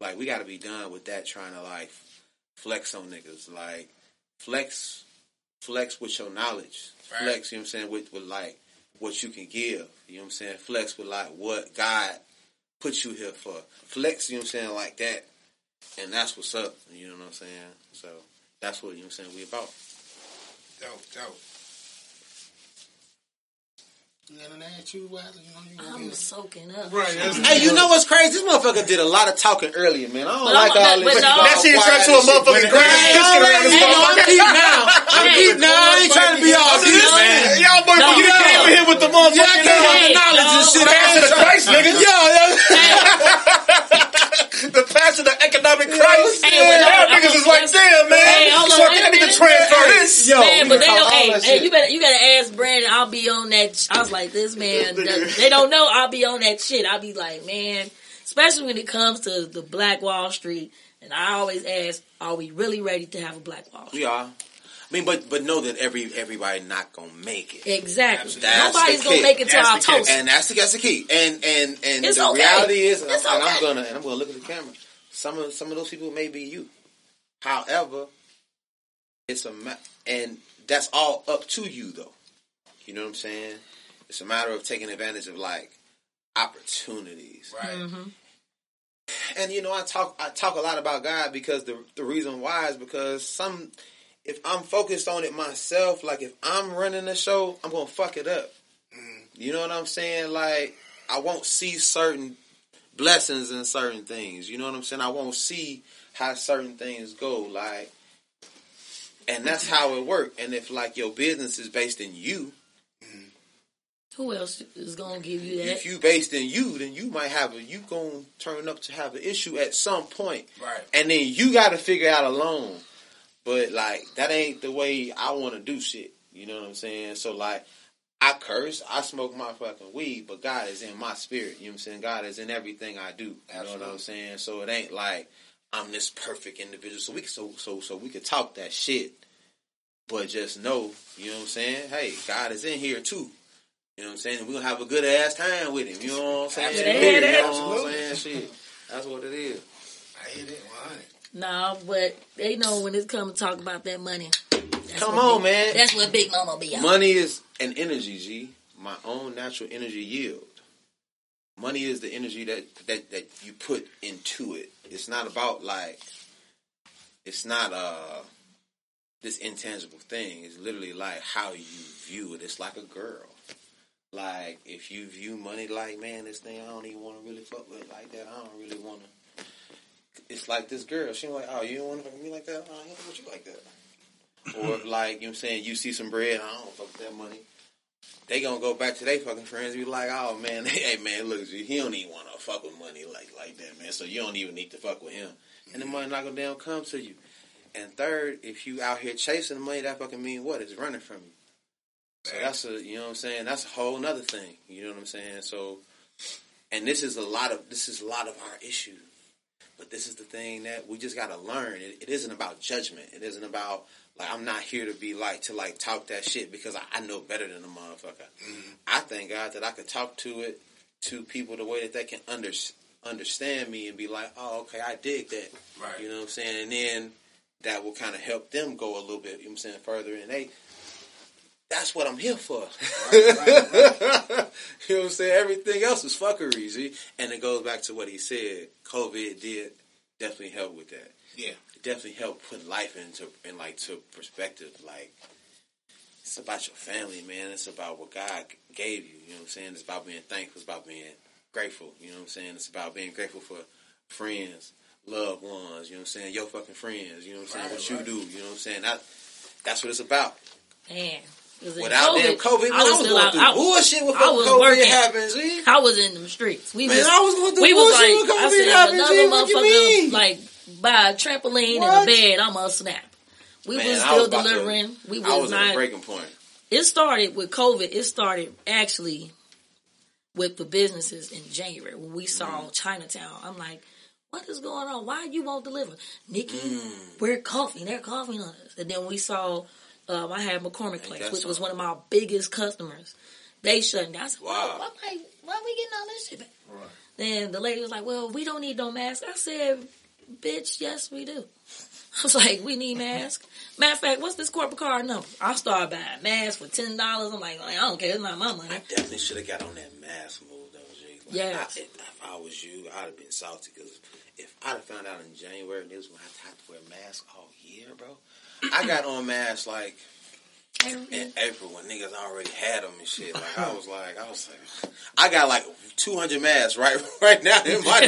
Like we got to be done with that. Trying to like flex on niggas. Like flex, flex with your knowledge. Right. Flex, you know what I'm saying, with, with like what you can give. You know what I'm saying. Flex with like what God put you here for. Flex, you know what I'm saying, like that. And that's what's up. You know what I'm saying. So that's what you know what I'm saying. We about. Dope, dope. You got an attitude, Wiley? You know you I'm soaking up. Right. That's Hey, you know what's crazy? This motherfucker did a lot of talking earlier, man. I don't But like I'm- all this. That shit quiet turned to a motherfucking But grand I ain't biscuit around this already- motherfucker. I'm deep now. I'm deep now. I ain't trying to be all No, deep, no, man. Y'all boy, No, you came in here with the motherfucking Yeah, I can't uh, Hey, the knowledge and shit. Pass I the trying- Christ, nigga. Yo, yo. the passion of the economic Christ. Hey, well, Y'all niggas is like, damn, man. Hey, hold on, so I wait a can't even minute. transfer this. Yo, man, but they don't. Hey, hey, you better you gotta ask Brandon. I'll be on that. I was like, this man. does- they don't know. I'll be on that shit. I'll be like, man. Especially when it comes to the Black Wall Street, and I always ask, are we really ready to have a Black Wall Street? We are. I mean, but but know that every everybody not gonna make it. Exactly. That's Nobody's gonna make it to our toast. And that's the that's the key. And and and It's the okay. reality is, and, I'm, and I'm gonna and I'm gonna look at the camera. Some of some of those people may be you. However, it's a ma- and that's all up to you though. You know what I'm saying? It's a matter of taking advantage of like opportunities. Right. Mm-hmm. And you know, I talk I talk a lot about God because the the reason why is because some if I'm focused on it myself, like if I'm running the show, I'm gonna fuck it up. Mm. You know what I'm saying? Like I won't see certain blessings in certain things. You know what I'm saying? I won't see how certain things go. Like, and that's how it work. And if like your business is based in you, Who else is gonna give you that? if you based in you, then you might have a you gonna turn up to have an issue at some point. Right. And then you got to figure out alone. But like that ain't the way I want to do shit. You know what I'm saying? So like I curse, I smoke my fucking weed, but God is in my spirit. You know what I'm saying? God is in everything I do. You know what I'm saying? So it ain't like I'm this perfect individual. So we can so so so we could talk that shit. But just know, you know what I'm saying? Hey, God is in here too. You know what I'm saying? We're gonna have a good ass time with him. You know what I'm saying? Absolutely. You know what I'm saying? Shit. That's what it is. I hear that. Why? No, but they know when it's come to talk about that money. That's Come on, big- man. That's what Big Mama be on. Money is an energy, G. My own natural energy yield. Money is the energy that, that, that you put into it. It's not about like it's not uh this intangible thing. is literally like how you view it. It's like a girl. Like if you view money like, man, this thing I don't even want to really fuck with it like that. I don't really want to. It's like this girl. She like, oh, you don't want to fuck with me like that? Oh, I don't want you like that. Or like, you know what I'm saying, you see some bread, I don't fuck with that money. They gonna go back to their fucking friends and be like, oh man, hey man, look, he don't even want to fuck with money like like that, man. So you don't even need to fuck with him. And the money not gonna damn come to you. And third, if you out here chasing the money, that fucking mean what? It's running from you. So that's a, you know what I'm saying? That's a whole nother thing. You know what I'm saying? So, and this is a lot of, this is a lot of our issue. But this is the thing that we just gotta learn. It, it isn't about judgment. It isn't about like I'm not here to be like to like talk that shit because I, I know better than a motherfucker. Mm-hmm. I thank God that I could talk to it to people the way that they can under, understand me and be like, oh, okay, I dig that. Right. You know what I'm saying? And then that will kind of help them go a little bit. You know what I'm saying further, and they. That's what I'm here for. you know what I'm saying? Everything else is fuckery, see? And it goes back to what he said. COVID did definitely help with that. Yeah. It definitely helped put life into in like to perspective. Like it's about your family, man. It's about what God gave you. You know what I'm saying? It's about being thankful. It's about being grateful. You know what I'm saying? It's about being grateful for friends, loved ones. You know what I'm saying? Your fucking friends. You know what I'm saying? Right, what right. you do. You know what I'm saying? That that's what it's about. Man. Without COVID, man, I was still going out- through I- bullshit with COVID working. happens. See? I was in them streets. We Man, was, I was going through we was bullshit like, with COVID happens. another What you mean? like buy a trampoline What? and a bed, I'm gonna snap. We Man, was still was to- delivering. we I was, was at a not. breaking point. It started with COVID. It started actually with the businesses in January when we saw Mm. Chinatown. I'm like, what is going on? Why you won't deliver? Nikki, Mm. we're coughing. They're coughing on us. And then we saw, um, I had McCormick Place, which was one of my biggest customers. They shutting down. I said, wow. I'm why are we getting all this shit back? Then the lady was like, well, we don't need no mask. I said, bitch, yes, we do. I was like, we need masks. Matter of fact, what's this corporate card number? I started buying masks for ten dollars. I'm like, I don't care, it's not my money. I definitely should have got on that mask move. Like, Yes. I, if, if I was you, I'd have been salty because if I'd have found out in January they was gonna have to, have to wear masks all year, bro. I got on masks like in April when niggas already had them and shit. Like I was like, I was like, I got like 200 masks right right now in my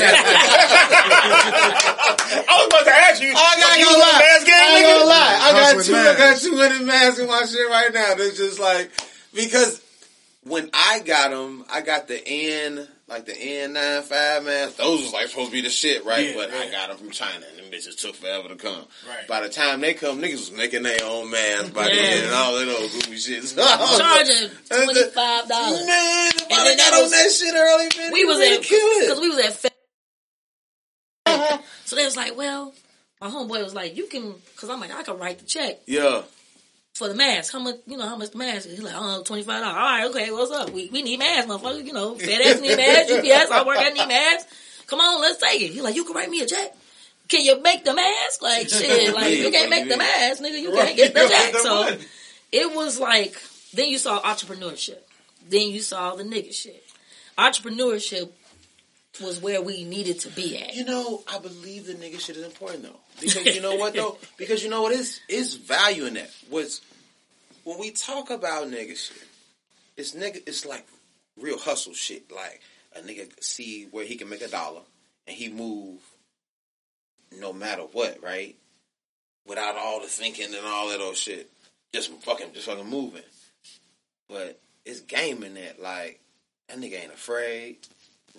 I was about to ask you. I got you gonna lie. mask game, I ain't nigga? gonna lie. I got with two. I got masks. two hundred masks in my shit right now. That's just like because when I got them, I got the N like the N 95 masks. Those was like supposed to be the shit, right? Yeah, but I got them from China, and them bitches took forever to come. Right. By the time they come, niggas was making their own masks by Yeah. then and all that old goofy shit. So, Charging twenty five dollars. Man, if And I then got that on was- that shit early, man, We was ready at to because we was at. Fe- uh-huh. so they was like, well, my homeboy was like, you can, because I'm like, I can write the check Yeah. For the mask. How much, you know, how much the mask is? He's like, oh, $25. All right, okay, what's up? We, we need masks, motherfucker. You know, FedEx need masks, UPS, I work at need masks. Come on, let's take it. He's like, you can write me a check. Can you make the mask? Like, shit, like, you can't make the mask, nigga. You can't get the check. So it was like, then you saw entrepreneurship. Then you saw the nigga shit. Entrepreneurship was where we needed to be at. You know, I believe the nigga shit is important though. Because you know what though? Because you know what is is value in that. Was when we talk about nigga shit, it's nigga it's like real hustle shit. Like a nigga see where he can make a dollar and he move no matter what, right? Without all the thinking and all that old shit. Just fucking just fucking moving. But it's game in that, like, that nigga ain't afraid.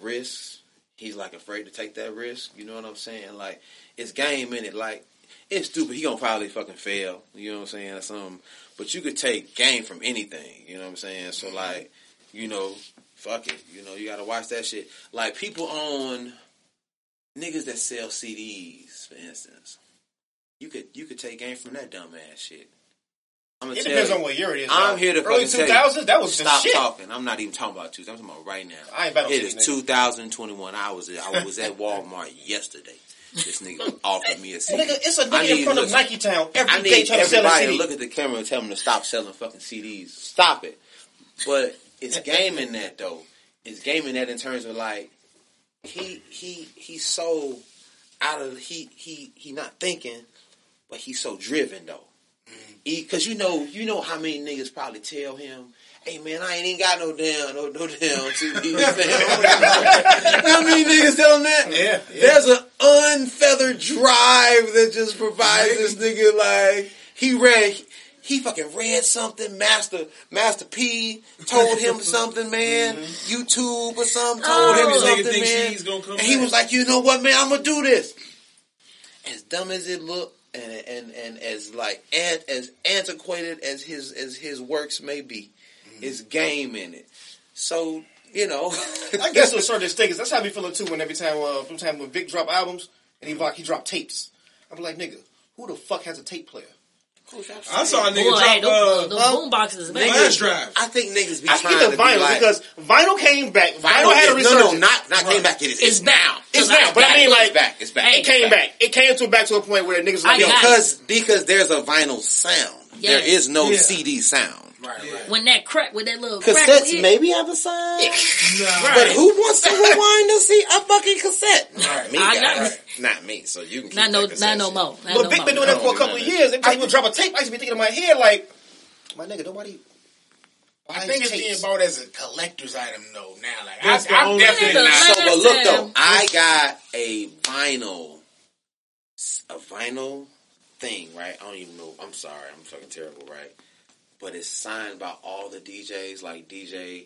Risks. He's like afraid to take that risk. You know what I'm saying? Like, it's game in it. Like, it's stupid. He gonna probably fucking fail. You know what I'm saying? Or something. But you could take game from anything. You know what I'm saying? So mm-hmm. like, you know, fuck it. You know, you gotta watch that shit. Like people on niggas that sell CDs, for instance. You could you could take game from that dumb ass shit. I'm It depends you. on what year it is. I'm now. here to early 2000s. tell you. That was the Stop shit. talking. I'm not even talking about two. I'm talking about right now. I ain't about It is nigga. 2021. I was I was at Walmart yesterday. This nigga offered me a CD. Nigga, it's a nigga in front of Nike Town I every day need trying to sell a CD. look at the camera and tell them to stop selling fucking CDs. Stop it. But it's gaming that though. It's gaming that in terms of like he he he's so out of he he he not thinking, but he's so driven though. Because you know you know how many niggas probably tell him. Hey man, I ain't even got no damn, no, no damn how many niggas tell him that? Yeah, yeah. There's an unfeathered drive that just provides this nigga like he read he fucking read something. Master Master P told him something, man. Mm-hmm. YouTube or something oh, told Oh. him something, man. she's gonna come and he was like, you know what, man, I'm gonna do this. As dumb as it looked, and and and as like and as antiquated as his as his works may be, it's game in it. So you know, I guess to a certain extent, that's how I be feeling too. When every time, uh, sometimes when Vic drop albums and he like he drop tapes, I'm like, nigga, who the fuck has a tape player? I saw a nigga Boy, hey, drop. those, Uh, those uh, boom boxes, man. Flash drive. I think niggas be I trying get to the be vinyl like, because vinyl came back. Vinyl, Vinyl had a is- no, no, not not came back. It is, It's it's, now. It's Cause back, but I mean, It's like, back. It's back. It came back. It came to back to a point where niggas like, yo, it. because because there's a vinyl sound. There Yes. is no Yeah. CD sound. Right, right. When that crack, with that little crack Cassettes hit, maybe have a sound, Nah. but who wants to rewind to see a fucking cassette? Right. Me, I guys. know. Not me. So you can keep Not no, that cassette not no more. Not But no Vic more. been doing that for a couple of no, no. years. Every time he would drop a tape, I used to be thinking in my head like, my nigga, nobody. I think it's being bought as a collector's item though. Now, like That's I, I'm only definitely not. So, but look though, I got a vinyl, a vinyl thing, right? I don't even know. I'm sorry, I'm fucking terrible, right? But it's signed by all the DJs, like DJ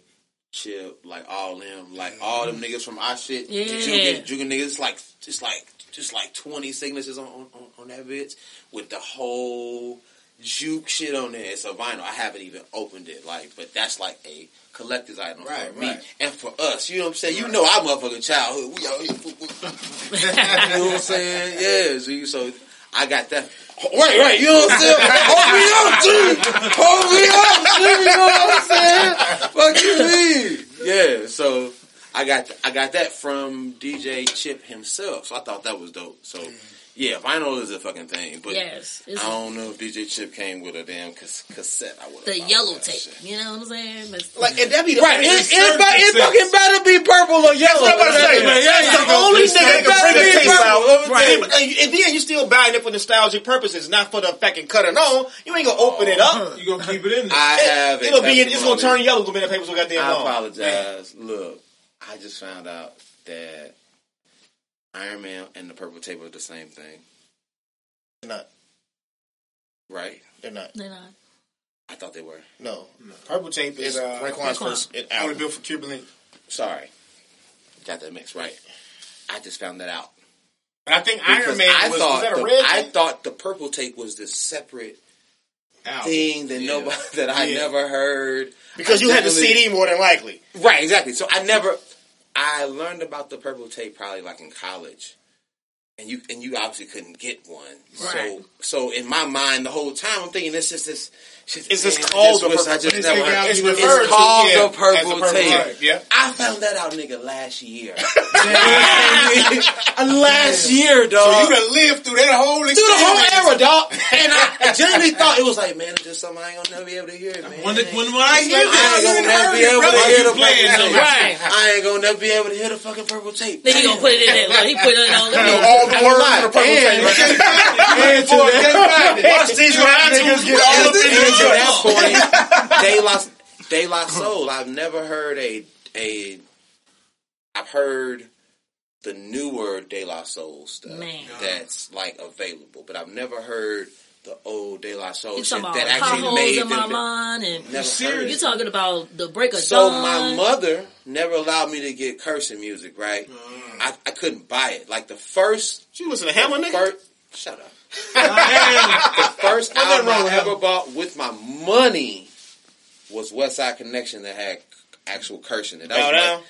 Chip, like all them, like all them mm-hmm. niggas from our shit. Yeah. Jugan, Jugan niggas, it's like just like just like 20 signatures on, on on that bitch with the whole juke shit on there. It's a vinyl. I haven't even opened it, like, but that's like a collector's item Right, for me right. and for us. You know what I'm saying? You know our motherfucking childhood. We all, you know what I'm saying? Yeah. So, so I got that. Right, right. You know what I'm saying? Hold me up, me up, G. You know what I'm saying? Fuck you, mean? Yeah. So I got I got that from DJ Chip himself. So I thought that was dope. So yeah, vinyl is a fucking thing. But Yes, I don't know if DJ Chip came with a damn cas- cassette. I would the yellow tape. You know what I'm saying? That's, Like, and that be the Right, only it, it, be- it fucking better be purple or yellow. That's what I'm about to say. Man, yeah, the go- only it's nigga that can better bring a be tape purple. out. Right. And, and then you still buying it for nostalgic purposes, not for the fucking cutting on. You ain't gonna open it up. You gonna keep it in there. I have. a It'll be. It's gonna turn yellow. It's gonna be in the paper so goddamn I apologize. Look, I just found out that Iron Man and the purple tape are the same thing, They're not. right? They're not. they're not. I thought they were. No. Purple tape is uh, Raekwon's first it only album. built for Cuban Linx. Sorry, got that mixed right. I just found that out. But I think Iron Man I was, thought was that a the, red I thought the purple tape was this separate Album. thing that nobody that I Yeah. never heard Because I you had the CD more than likely. Right, exactly. So I never, I learned about the purple tape probably like in college, and you and you obviously couldn't get one. Right. So so in my mind the whole time I'm thinking this is this. It's just man, called this the was- I purple- just It's never. the album It's, it's called yeah, the purple, purple tape. tape, yeah. I found that out, nigga, last year. last year, dog. So dog. you done lived through that whole through the whole era, dog. And I, I genuinely thought it was like, man, it's just something I ain't gonna never be able to hear, man. When, the, when, when I hear I ain't gonna never be able to hear the playing purple tape. Right. I ain't gonna never be able to hear the fucking purple tape. Then he gonna put it in there. Look, he put it on. You know, all the words in the purple tape. right? And to that, Watch these rap niggas get all and up in to your that point, De La De La Soul. I've never heard a a. I've heard the newer De La Soul stuff Man. that's like available, but I've never heard the old De La Soul shit that actually made in my mind and Never heard You're talking about the break of So dawn. my mother never allowed me to get cursing music, right? I, I couldn't buy it. Like the first, You listen to Hammer, nigga? first shut up. The first album wrong I with ever bought with my money was Westside Connection that had actual cursing in it. That Bow was, down. like,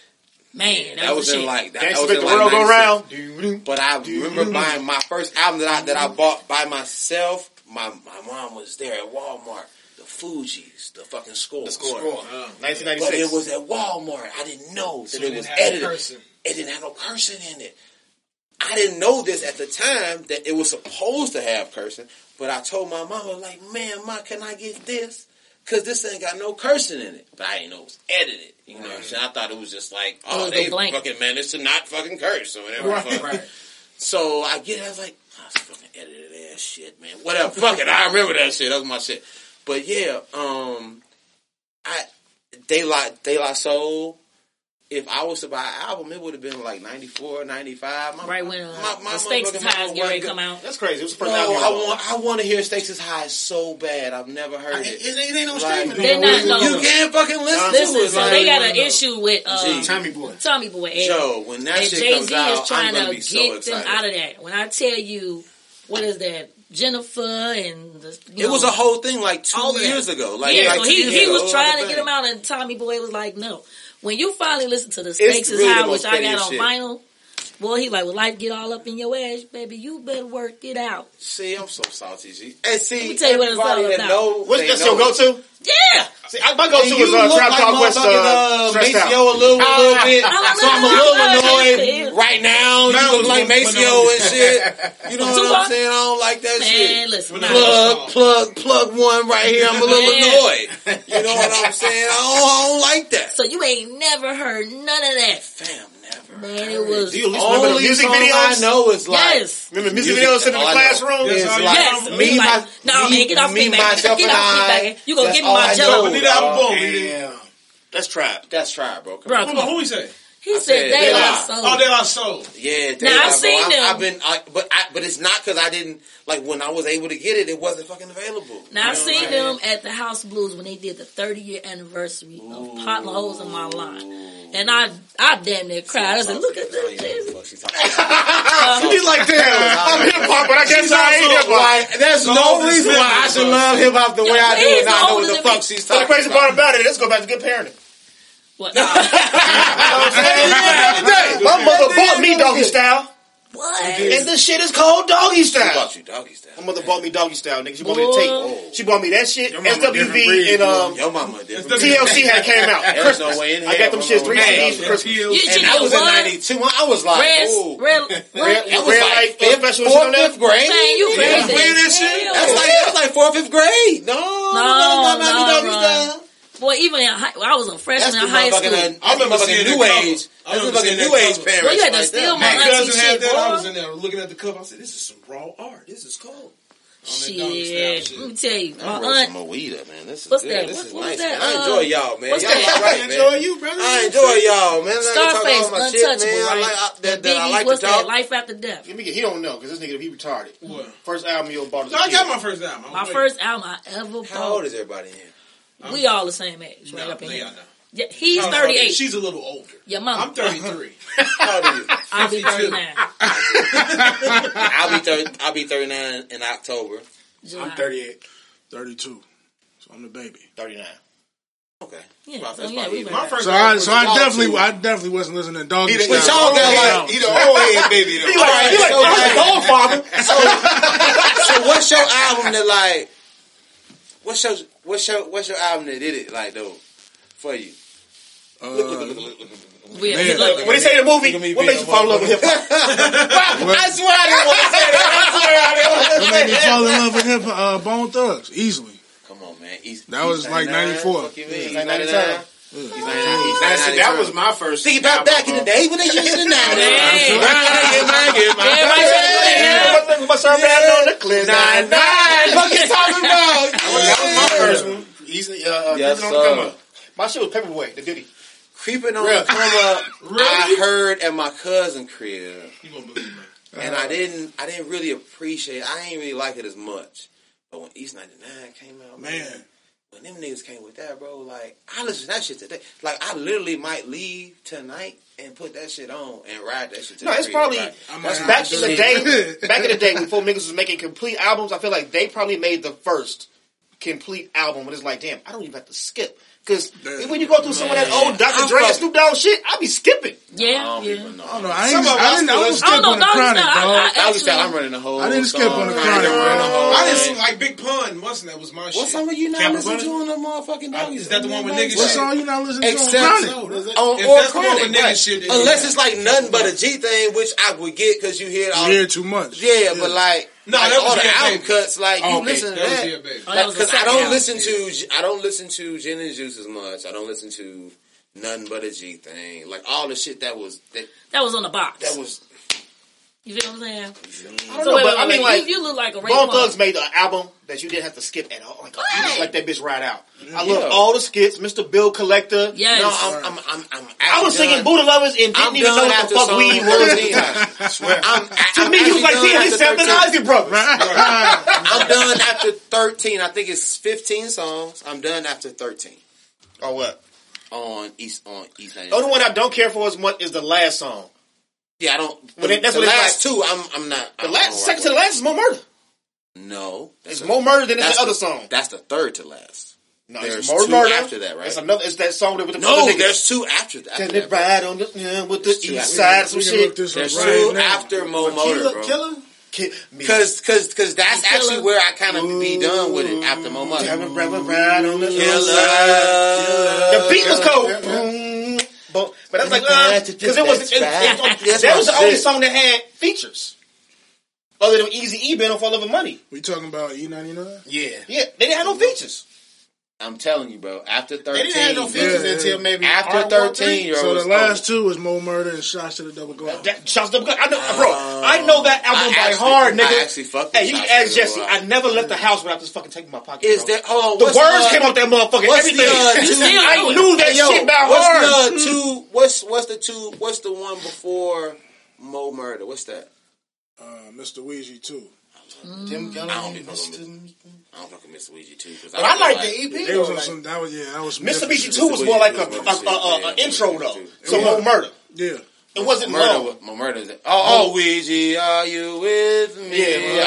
Man, that, that was, was in like that, that was in the like world go 96. round. But I remember buying my first album that I that I bought by myself. My my mom was there at Walmart. The Fugees, the fucking score. The score. Uh, 1996. But it was at Walmart. I didn't know that it it was edited. cursing. It didn't have no cursing in it. I didn't know this at the time that it was supposed to have cursing, but I told my mama, like, man, ma, can I get this? Cause this ain't got no cursing in it. But I didn't know it was edited. You know what I'm saying? I thought it was just like, It oh, they a blank. fucking managed to not fucking curse or whatever. Right, Fuck. right. So I get it, I was like, oh, it's fucking edited ass shit, man. Whatever, fuck it. I remember that shit. That was my shit. But yeah, um, I De La De La Soul. If I was to buy an album, it would have been like 94, 95. My, Right when uh, my- my the Stakes is High is mama getting ready to come out. That's crazy. It was the No, album. I want I want to hear Stakes is High so bad. I've never heard It, it. it, it ain't no Like, streaming. They no not- no. You can't fucking listen Listen, to it. so like- they got an issue with uh, Gee. Tommy boy. Tommy Boy. And, Joe, when that and shit Jay comes Z out, is I'm trying gonna to be so get them out of that. When I tell you, what is that? Jennifer and the, you It was a whole thing like two all of that. years ago. Like, yeah, like so he, years he ago, was trying to get thing. him out, and Tommy Boy was like, no. When you finally listen to the Stakes is really High, which I got on shit. vinyl, boy, he like, well, life get all up in your ass, baby. You better work it out. See, I'm so salty, G. And see, Let me tell you what it's everybody all that about. know, What's that's your go-to? Yeah, See, I, my go-to And was you uh, look Trap like Conquest. motherfucking, Uh, Stressed Out. Maseo a little, a little bit. so I'm a little annoyed right now. Now You look like when- when Maseo and shit. You know what I'm saying? I don't like that man, shit. listen, Plug, plug, plug one right here. I'm a little Man. annoyed. You know what I'm saying? I don't, I don't like that. So you ain't never heard none of that, Fam, never. Man. It was Do you at least remember the music videos? I know is like yes. Remember music, Music- videos in the all I know. classroom? Yes, It's all you like Yes, know. me, He my, no, me, man, get off me, me, myself, Get and off me, I. You gonna That's give me my I jello. know, But need album dog. boom. Damn. That's trap. That's trap, bro. Come Bro, on. come on, who he say? He I said said they they are lie. Oh, they are sold. Yeah, Now, they I've are, bro. seen I'm- them. I've been, I, but I, but it's not because I didn't like when I was able to get it. It wasn't fucking available. Now I've You know seen what I'm them at the House Blues when they did the 30 year anniversary of Pot Holes in My Line, and I I damn near cried. I said, "Look at I don't even this." what the fuck she's talking. He's like, damn, I'm hip hop, but I guess I ain't hip hop. Like, there's no reason why I should love hip hop the way I do and not know what the fuck me. she's So the talking crazy about. part about it, let's go back to good parenting. What? My mother bought me doggy style, what? and this shit is called doggy Who style. bought you doggy style? My mother bought me doggy style, nigga. She bought me the Boy. tape. She bought me that shit. Your SWV breed, and um, Your mama did. TLC had came out. There's Christmas. no way in hell. I got them my shits three CDs for Christmas. You And should that get was in one. '92. I was like, Red, ooh. red, Red, red. That was red like light fifth, special. fourth, fifth grade. Man, you Yeah. crazy. playing that shit? That's like that's like fourth, fifth grade. No, No, no, no, doggy no. style. Boy, even in high, I was a freshman the in high school. that's I remember the seeing new age. I remember fucking seeing new age parents. Well, you had to right steal there. my My cousin had shit, that. I was in there looking at the cover. I said, "This is some raw art. This is cold." On that doggy Shit, let me tell you, I my rolled aunt. some Moita, man. This is What's good. that? This What- is what nice, that? man. I Uh, enjoy y'all, man. what's y'all that? all right, I man. enjoy you, brother. I enjoy y'all, man. I talk all Scarface, shit, untouchable, man. I like I, that, that I Biggie, like what's that? Life after death. Let me get. He don't know because this nigga he retarded. What? First album you bought. as No, I got my first album. I'm My waiting. first album I ever How old is everybody in here? We all the same age, right No, up in here. Yeah, he's No, no, 38. She's a little older. Your mama. I'm 33. How old are you? I'll be 39. I'll be 30, I'll be 39 in October. July. I'm 38. 32. So I'm the baby. Thirty nine. Okay. Yeah, About- so oh, yeah, about we even. My first So I, so I definitely, two. I definitely wasn't listening to Doggy He Style. But y'all got like- he the old head baby though. He like, he like, so I'm bad. the old. So what's your album that like? What's your what's your what's your album that did it like though for you? Uh, Look, look, look, look, Man. When they say the movie, me what being makes you fall in love with hip hop? I swear I didn't want to say that. I swear I didn't want to say That say made me fall in love with hip uh, Bone Thugs easily. Come on, man. East, That was East like 99? 94. Fuck? Yeah, East 99. 99? Yeah. East 99, East That's, 99. that was my first. Think about album, back in the bro. day when they used to the 90s. Hey. Get my, get my, Everybody said, yeah. With my surf hat on the clear Nine, nine. What you talking about? That was my first one. Easily, uh, Yes, Creeping on the Come sir. Up. My shit was Paperboy, the Diddy. Creeping on Really? the come up. Really? I heard at my cousin crib. You gonna believe me? and I didn't I didn't really appreciate I ain't really like it as much. But when East ninety nine came out, man, Man. When them niggas came with that, bro, like I listen to that shit today. Like I literally might leave tonight and put that shit on and ride that shit to No, the it's crib, probably right? I might back in the day. Back in the day, before niggas was making complete albums, I feel like they probably made the first complete album. When it's like, damn, I don't even have to skip. Because when you go through some of that old Dr. Dre and Snoop Dogg shit, I be skipping. Yeah, I don't yeah. even know. I don't know. I, ain't, I didn't. I still- was I don't skip on the chronic, Style, I- dog. I was I'm running the whole. I didn't skip on the chronic, bro. run the whole I didn't like Big Pun. Wasn't that was my shit. What song are you not Cameron listening to on the motherfucking doggy? is that the one with niggas What shit? song you not listening to on Except chronic? on, or that's the one chronic, with nigga right. shit, then unless it's like nothing but a G thing, which I would get because you hear it all. You hear too much. Yeah, but like, No, like that was all the Dear album Baby. cuts, like you Oh, okay. listen to That was that. Dear Baby. Oh, that was the Because I don't album. listen to I don't listen to Gin and Juice as much. I don't listen to nothing but a G thing. Like all the shit that was that That was on the box. that was. You feel what I'm saying? I don't So know, wait, but wait, I mean, wait. like, you, you look like a Bone Raekwon. Thugs made an album that you didn't have to skip at all. Like, you just let that bitch ride out. I Yeah. love all the skits, Mr. Bill Collector. Yes. No, I'm I'm I'm. I'm I was actually singing done. Buddha Lovers and didn't I'm even know what the fuck song weed was. 13. I swear. I'm, to me, he was like, damn, this sound the Ozzy Brothers. I'm done after 13. I think it's 15 songs. I'm done after 13 Or what? on East on East 99. The only one I don't care for as much is the last song. Yeah, I don't. Well, the, that's the what it's last two, I'm I'm not. The I'm last, not second to the last is more murder. No, It's that's more murder than it's that's the other song. That's the third to last. No, there's it's more two murder after that, right? It's another. It's that song that with the No, other there's two after that. Can After it ride on the yeah, with the There's two east side some We can look shit? this up There's right two now. after Mo Murder, Killer, bro. killer. Cause, cause, cause that's Killer. actually where I kind of be done with it after Mo Murder. Can it ride- ride on the east Killer. side? The beat was cold. Yeah, yeah. But, but I was like, because uh, it was it, it, That's that was the only song that had features. Other than Easy E being on Fall Over Money. We talking about E99? Yeah. Yeah, they didn't have no features. I'm telling you, bro. After thirteen, They 13, didn't have no features Yeah, until maybe after Art Walk 13, three. So the over. last two was Mo Murder and Shots to the Double Glock. That Shots to the I know, bro. I know that album I by actually- heart, I nigga. actually fuck with Hey, you can ask Jesse. I never left the house without this fucking taking my pocket. Is bro. there? Hold on. the words the, came out that motherfucker? what's Everything. the, uh, two- I knew that Hey, yo, shit by what's heart. the two? What's what's the two? What's the one before Mo Murder? What's that? Uh, Mr. Ouija too. Them young I don't even know I don't fucking miss Ouija too. Cause But I like the EP. They was like- some. That was yeah. That was some Mr. different Beachy shit. 2 was more like a, a, a, a, a intro, though. So, was. no murder. Yeah. It wasn't Murder. long. Mo Murder. is- Oh, oh, Ouija, are you with me? Yeah, yeah.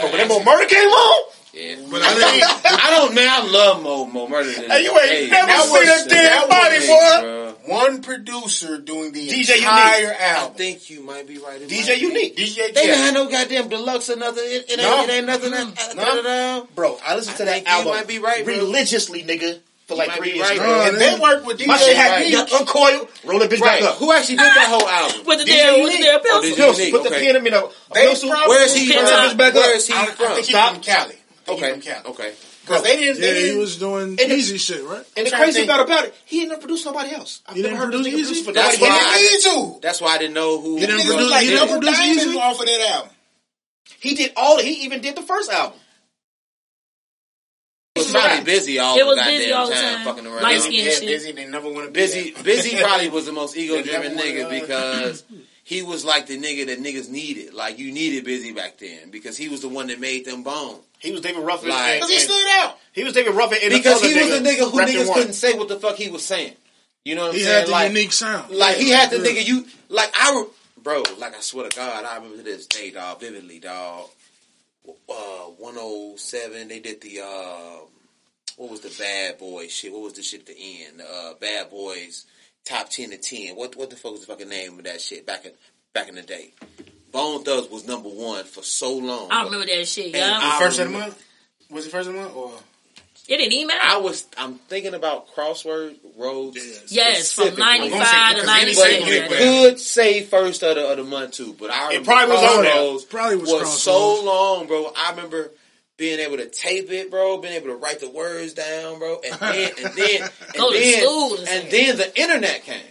Oh, but that more murder came on? Yeah. But I think I don't man. I love Mo Mo Murder. Hey, you ain't never seen a dead body, was- boy. Bro. One producer doing the DJ entire U-Neek. I think you might be right. It DJ might be. U-Neek. DJ They didn't have no goddamn deluxe or nothing. It, it, No. ain't, it ain't nothing. That, No. no. Bro, I listened to I that think you album might be right, bro. religiously, nigga, for like three years. right, And they worked with DJ. My shit had right? me uncoil, roll that bitch Right. back up. Who actually did that whole album? With the DJ damn, with the U-Neek. damn Oh, pencil. did Pills, U-Neek, put the okay. pen in me, though. They Pencil, probably- Where is he from? top. Bitch back up. Where is he I, I from? think he's Stop. from Cali. Okay. Cali. Okay. Because they didn't. yeah, they he didn't was doing And the- easy shit, right? And the crazy part about it, he didn't produce nobody else. I've He never didn't heard produce Easy? for That's nobody. why- He didn't need to. That's why I didn't know who. He didn't Niggas produce- like he didn't produce Easy? off of that album. He did all. He even did the first album. He was probably busy all It the goddamn busy all the time, time. fucking around. Light Busy, skin yeah, shit. busy. They never want to be Busy, Bizzy probably was the most ego driven nigga uh, because he was like the nigga that niggas needed. Like you needed Bizzy back then because he was the one that made them bone. He was David Ruffin. Like- Because he stood out. He was David Ruffin and Because he was the nigga who niggas couldn't say what the fuck he was saying. You know what I'm He saying? He had the like, unique sound. Like he had the Yeah. nigga you like I re- bro like I swear to God I remember this day dog vividly dog. Uh, 107 they did the uh, what was the Bad Boy shit? What was the shit at the end? Uh, Bad Boys top ten to ten. What what the fuck was the fucking name of that shit back in back in the day? Bone Thugs was number one for so long. I remember that shit, And yeah. I First of the month? Was it first of the month? Or It didn't even I was I'm thinking about Crossword Roads. Yes, from 95 to because 96. But you could say first of the, of the month too, but I remember probably was on there. Crossroads Probably was was Crossroads. so long, bro. I remember being able to tape it, bro, being able to write the words down, bro, and then and then and Go to then school and and then the internet came.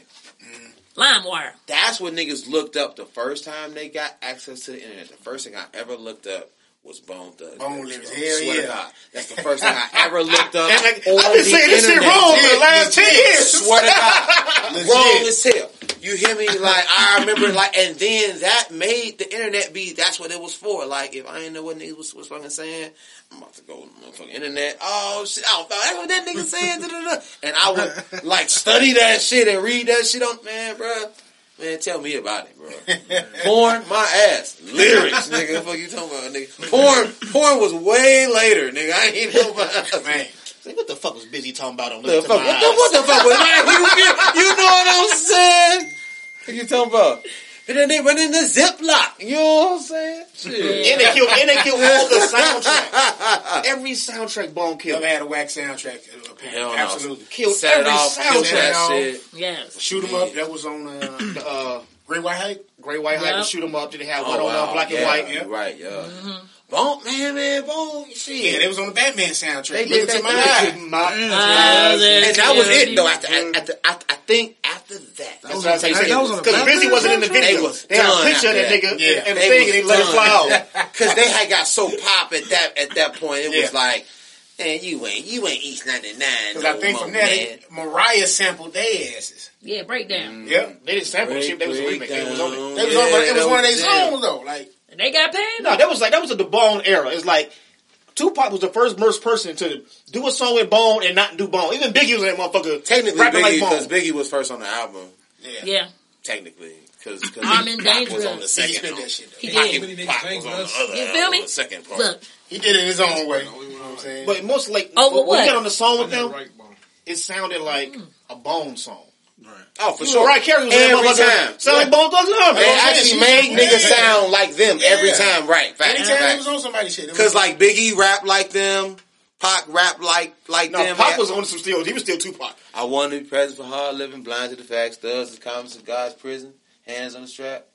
LimeWire. That's what niggas looked up the first time they got access to the internet. The first thing I ever looked up was Bone Thugs. Bone Lyrics, Lyrics, bro. hell Swear to yeah. God, that's the first thing I ever looked up. And like, I've been saying this shit internet. wrong for the last ten years. Swear to God, Legit. wrong as hell. You hear me? Like I remember, like, and then that made the internet be. That's what it was for. Like, if I didn't know what niggas was, was fucking saying, I'm about to go on the motherfucking internet. Oh shit! Oh, that's what that nigga saying. da, da, da. And I would like study that shit and read that shit on man, bro. Man, tell me about it, bro. Porn, my ass. Lyrics, nigga. What fuck you talking about, nigga? Porn, porn was way later, nigga. I ain't know about man, Say, what the fuck was Bizzy talking about on The Look fuck, Into what, My the, Eyes? what the fuck was that? You, you, you know what I'm saying? What you talking about? And then they went in the Ziploc. You know what I'm saying? Shit. And they killed, and they killed all the soundtracks. Every soundtrack Bone killed. Never had a whack soundtrack. uh, Hell no. Absolutely. Killed Set it every off, kill soundtrack. that shit. Yes. Shoot 'em up. That was on uh, The, uh, Great White Hype. Great White Hype Yeah. and shoot 'em up. Did they have Oh, one on uh, black and white? you're Right, yeah. Bone, man, man, bone, shit. Yeah, they was on the Batman soundtrack. They Look did into that. my Look eye. my Eyes ah, And that was it, though. After, After, after, after, I think after that. That's was what I on- say. that- that was on Because Batman Bizzy wasn't in the soundtrack? video. They was They had a picture of that nigga Yeah. and the thing, and they let it fly out. Because they had got so pop at that at that point. It was like, man, you ain't you ain't East 99 Because no I think more, from that, man. Mariah sampled their asses. Yeah, breakdown. Yep. They didn't sample the shit. They was a remix. It was on it. They was on, but it was one of their damn. songs though. Like They got paid. No, that was like that was the Bone era. It's like Tupac was the first first person to do a song with Bone and not do Bone. Even Biggie was that motherfucker Technically, Biggie, because Bone. Biggie was first on the album. yeah, Yeah. Technically, because I'm in Pac was danger. on the he second. spit one. that shit. Though. He Pac- did. Many Pac was on the other You album, feel me? the second part. Look, He did it his own way. You know what I'm saying? But most like Over when what? we got on the song with I them, right, it sounded like mm. a Bone song. Oh, for So sure. Right, Carey was every time. sound like Bone Thugs-n-Harmony. They You know what I'm actually made niggas sound like them every time, right? Fact, Anytime he was on somebody's shit, Because like Biggie rap like them, Pac rap like like No, them. Pop was on some still. He was still Tupac. I want to be present for hard living, blind to the facts, thugs, the comments of God's prison, hands on the strap.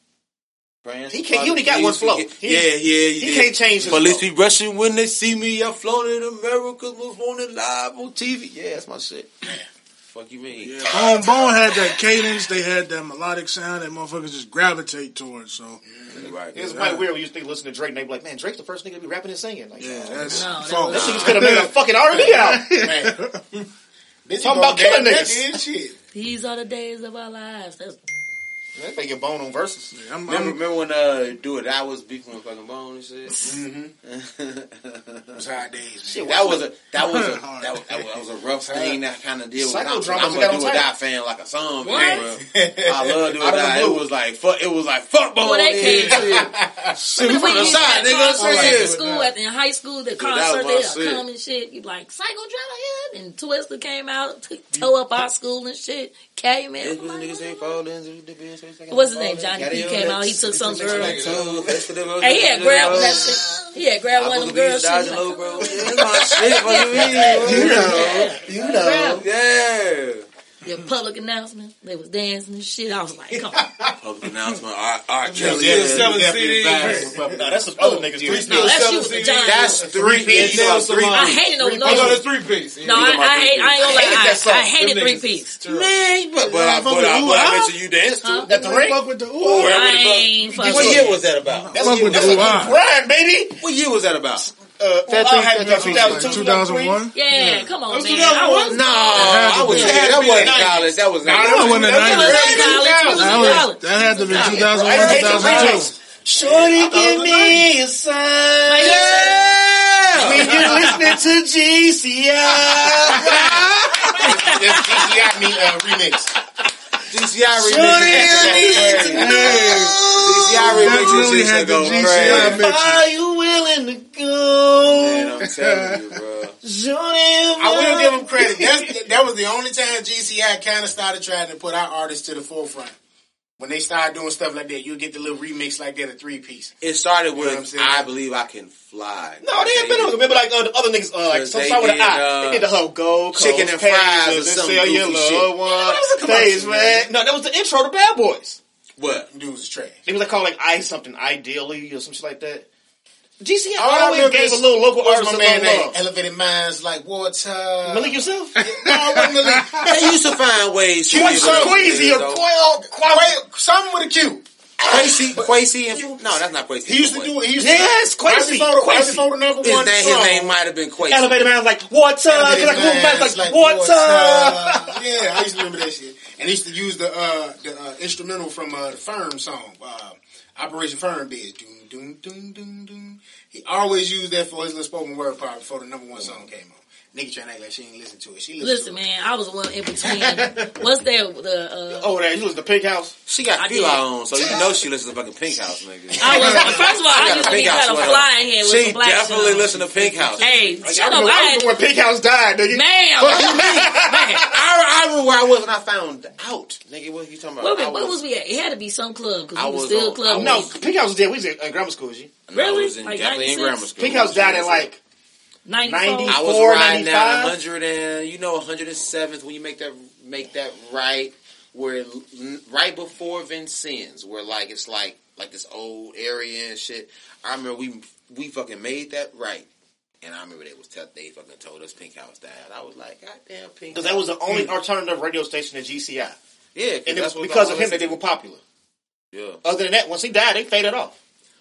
Praying He can't- he only got one flow. forgive- He- yeah, yeah, he did. can't change his Police flow. be rushing when they see me. I floated America, was on it live on TV. Yeah, that's my shit. Fuck you mean? Yeah, Bone Bone had that cadence. They had that melodic sound that motherfuckers just gravitate towards. So Right. It's quite weird when you think to listen to Drake and they be like, man, Drake's the first nigga to be rapping and singing. Like, yeah, that's No, that folk. was- That niggas could have made a fucking R&B out. man. Talking about killing niggas. that did these are the days of our lives. That's They make your bone on verses. I'm, Remember, I'm, remember when uh, do it? I was beefing with fucking Bone and shit. It was hard days, man. that was a that was a that was, that was, that was a rough thing that kind of deal with. I'm, Psychodrama I'm a do or die fan like a song. What? Bro. I love do or Out of die. It was like fuck. It was like fuck Bone. Well, they and came shit. Shit, we Remember from the side, had nigga. concerts I'm at saying. the school, at, in high school, the concert, they'll come and shit. You like, Psychodrama here? And Twista came out, t- tore up our school and shit. Came in. Niggas like, niggas ain't falling into the bin, so it's like What's his name? Johnny Got P came out. He took some girl. Like, so, that's for the- Hey, he had grabbed that shit. He had grabbed one of fuck them girls. Shit. Dodger He low, like, bro. That's my shit. What you mean? You know. You know. Yeah. Your public announcement. They was dancing and shit. I was like, come on. Public announcement. R. R. Kelly. still yeah, selling CDs. vibes. Nah, that's some other niggas. Three No, that's selling you with the CDs. That's three. Yeah, you saw three. I hated no, I know no. the three piece. No, I, I hate. I ain't gonna lie. hated that I, song. I hated three niggas piece. terrible. Man, but, but, I, but, I, but I mentioned you danced to. Huh? At the ring? Fuck with the ooh. I ain't fucking. What year was that about? That's Fuck with a ooh, ah. baby. What year was that about? Uh, That I three- had that been three- 2001. Yeah, come on, That was man. 2001? I was No, I was been. that wasn't Nineties. college. That was that wasn't the I was 90s. in college. I was That, college. that had to be 2001, 2002. remix. Shorty, give me a sign. Yeah. When you're listening to GCI. That's GCI me uh, remix. GCI Shorty, I need to remix. know. GCI remix. Definitely is had the go GCI crazy. mix. Are you willing to Man, go? I'm telling you, bro. I will give them credit. That's, that was the only time GCI kind of started trying to put our artists to the forefront. When they started doing stuff like that, you'll get the little remix like that, a three piece. It started know what I'm with saying? I believe I can fly. No, they ain't been on. Remember, like uh, the other niggas, uh, like Cause some they with an did, I. uh, they did the whole gold Chicken and fries pages or and some sell your goofy loved shit. one. that was a commercial, Days, man. No, that was the intro to Bad Boys. What? Dudes is trash. They was like called like I something ideally or some shit like that. GCI All I always remember gave is- a little local artist my man little name? love. Elevated Minds like water. Malik yourself? No, it wasn't Malik. They used to find ways to Quite so Queasy or. Quail, Quail, something with a Q. Quasi, Quasi, and no, that's not Quasi. He used to do it. He used Yes, right Quasi, before the, right Quasi. before the number His one name, his name might have been Quasi. Elevator man was like, water, Elevated cause I grew back Minds like, water. Yeah, I used to remember that shit. And he used to use the uh, the uh, instrumental from uh, the Firm song, uh, Operation Firm Biz. Doom, doom, doom, doom, doom. He always used that for his little spoken word part before the number one song came on. Nigga trying to act like she ain't listen to it. She listen, Listen, to it. man, I was the one in between. What's that? The uh, Oh, that you was the Pink House. She got I feel on, so you know she listens to fucking Pink House, nigga. I was first of all, I used to be Pink House kind of sweater. fly in here with She some black definitely shit on. listen to Pink House. Hey, Like, shut I up! remember, I I had, remember when Pink House died, nigga. man, What you mean? Man, I, I remember where I was when I found out. Nigga, what you talking about? where, we- I where was we at? It had to be some club because I we was was still on- club. No. Pink House was dead. We was in, in grammar school, G. No, Really? was in, Like definitely in grammar school. Pink House died at like 94? 90 I was 94, riding down 95. 100 and you know 107th when you make that make that right where right before Vincennes where like it's like like this old area and shit. I remember we we fucking made that right. And I remember they was tell, they fucking told us Pink House died. I was like, God damn Pink Because that was the only alternative radio station at GCI. yeah, And it was because of him that they were popular. Yeah. Other than that, once he died, they faded off.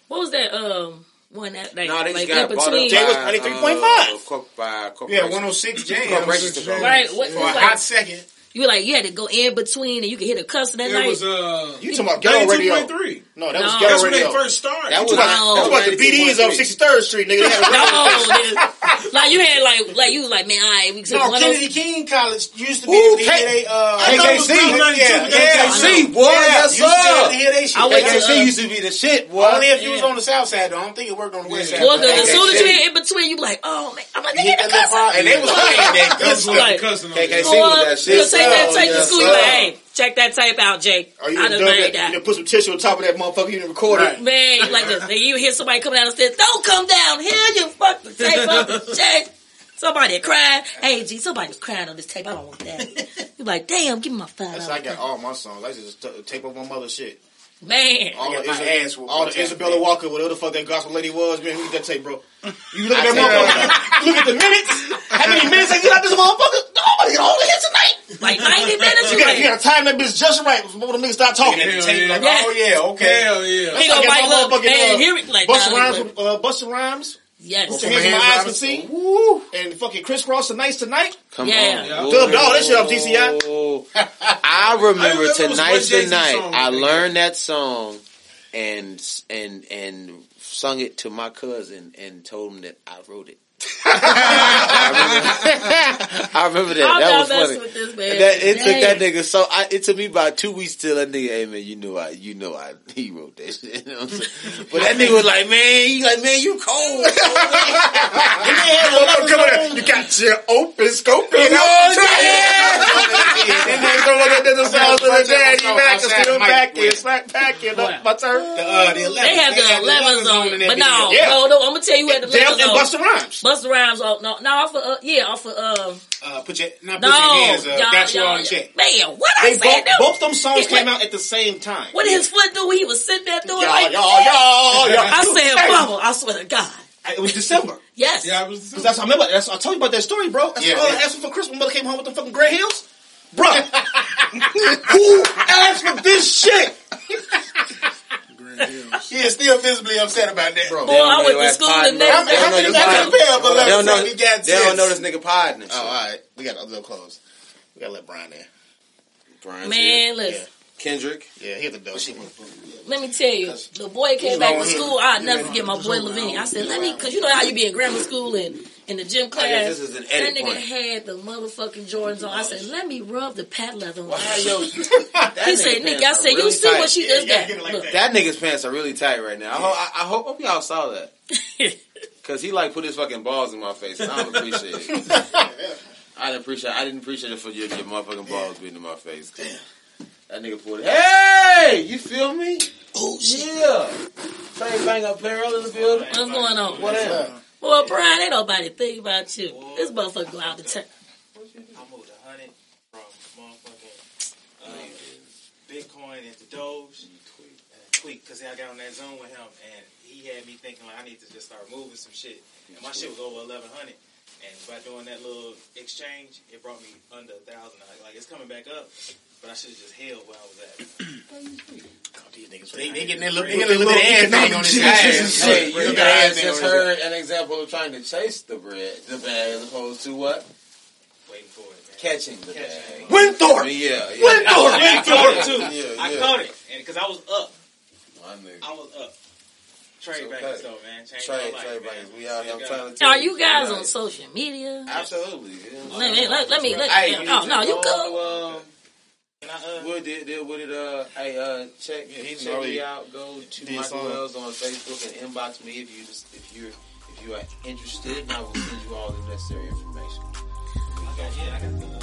What was that? Um, one that like, No, they just like got in bought up between. Jay was by, 93.5. uh, corp- by Yeah, 106 Jam. Corporation took over. Right, what- For it a hot second. You were like you had to go in between and you could hit a cussing that It night. was uh, You talking about ghetto radio? 92.3. No, that was No. ghetto That's when they first started. That You was talking about, No. that was about the BDs on 63rd Street, nigga. They had a no, nigga. like you had like like you was like man, all right, we took No, Kennedy of King College used to be Ooh, able to K- hear they, uh, I thought it was KKC. 92, Yeah, KKC, yeah. boy, yes, used to be able sir. to hear they shit. I went to, KKC uh, used to be the shit, boy. Only if you was Yeah. on the south side, though. I don't think it worked on the west side. Well, but cause as soon as you hit in between, you be like, oh man, I'm like, they hit hit the that little cussing. part, And they was playing that That was good like Like, cussing on KKC you. was that shit. Take that Oh, tape to school. You be like, hey, check that tape out, Jake. Or you I done made that. You that. done put some tissue on top of that motherfucker. You done recorded Right. it. Man, like this. You hear somebody coming down the stairs. Don't come down here. You fuck the tape up, Jake. Somebody crying. Hey, G, somebody was crying on this tape. I don't want that. You're like, damn, give me my five I got all my songs. I just tape up my mother's shit. Man. All got the, my ass whooped all the Isabella man. Walker, whatever the fuck that gospel lady was, man. Who did that tape, bro? You look at that motherfucker. look at the minutes. How many minutes they get out this motherfucker? Nobody get all the hits tonight. Like 90 minutes. You You gotta, you gotta time that bitch just right before the niggas start talking. Hell yeah. like, Yeah. oh yeah, okay. Hell yeah. he gonna I mic got my up motherfucking, and uh, hear it like, Busta nah, Rhymes, like, uh, Busta Rhymes. Yes. Put your hands in my eyes and see. Woo. And fucking crisscross the nights tonight. Come Yeah. on. Yeah. Whoa. Dub dog, that shit off GCI. Oh. I remember I remember it was one tonight's the night song I that learned that song and and and sung it to my cousin and told him that I wrote it. I remember, that. I'm that not was funny. with this man. That, it took that nigga so I, it took me about two weeks till that nigga, hey man, you know I, you know I, he wrote that shit. You know what I'm saying? But that nigga was like, man, he like, man, you cold. You got your open scope. Oh, And then go look at the sounds of the daddy back and still back in, with- smack packing What? up my turn. The, uh, the 11. They have the had 11s on it. But no. Yeah. no, no, I'm going to tell you who had the Them 11s and on. Busta Rhymes. Busta Rhymes on. No, no, off of, uh, yeah, off of, um, Uh, put your, not put no. your hands up. y'all, Got you y'all, on check. Man, what I They said? both, both them songs came what- out at the same time. What did his foot do when he was sitting there doing Y'all, like y'all, y'all, y'all. I said, Hey, Bubba, I swear to God. It was December. Yes. Yeah, I was. Cause that's I remember. That's, I told you about that story, bro. That's Yeah, all I yeah. asked for for Christmas. Mother came home with the fucking gray heels, bro. who asked for this shit, He is still visibly upset about that. bro? Boy, I went to school don't the know next your day. ass How podden. many They don't know to pay up your- They don't know. He got They don't know this nigga podding and Oh, all right. We got a little close. We gotta let Brian in. Brian's Man, here. listen. Kendrick. Yeah, he had the door. Let me tell you, the boy came back to school. I'd never forget my boy Levine. I said, let me, cause you know how you be in grammar school and in the gym class. I guess this is an that nigga point. had the motherfucking Jordans on. I said, let me rub the pad leather on. Why, yo, that He nigga said, pants Nick, I are said, you really see tight. what she Yeah, just gotta got. get it like Look. that. That nigga's pants are really tight right now. I hope, I, I hope, hope y'all saw that. Cause he like put his fucking balls in my face. And I don't appreciate it. I didn't appreciate. I didn't appreciate it for your, your motherfucking balls being in my face. That nigga pulled. Hey, you feel me? Oh shit! yeah. Trey bang up Peril in the building. What's going on? What else? Well, Brian, ain't nobody think about you. This motherfucker go out the town. I moved a hundred from motherfucking uh, Bitcoin into Doge and tweet because I got on that zone with him and he had me thinking like I need to just start moving some shit. And my shit was over eleven hundred. And by doing that little exchange, it brought me under a thousand. Like it's coming back up, but I should have just held where I was at. They, they getting their little, they getting their little ass thing on his ass. Hey, you guys just thing on his heard an example of trying to chase the bread, the bag, as opposed to what? Waiting for it, man. Catching the Catching. bag. Winthorpe. Yeah, yeah. Winthorpe. I caught it too. Yeah, I caught it, and because I was up, My nigga. I was up. Trey Okay. Bangers though, man. Change Trey, life, Trey man. We out here. I'm trying to Are you guys we on social media? Absolutely. you know what I'm Let me let, let me let. Hey, oh no, no, you go go. on, um, Can I, uh, We'll deal, deal with it. Uh, hey, uh, check Yeah, he check me out. Go to did Michael some. Wells on Facebook and inbox me if you just, if you're if you are interested, and I will send you all the necessary information. okay, yeah, I got the uh,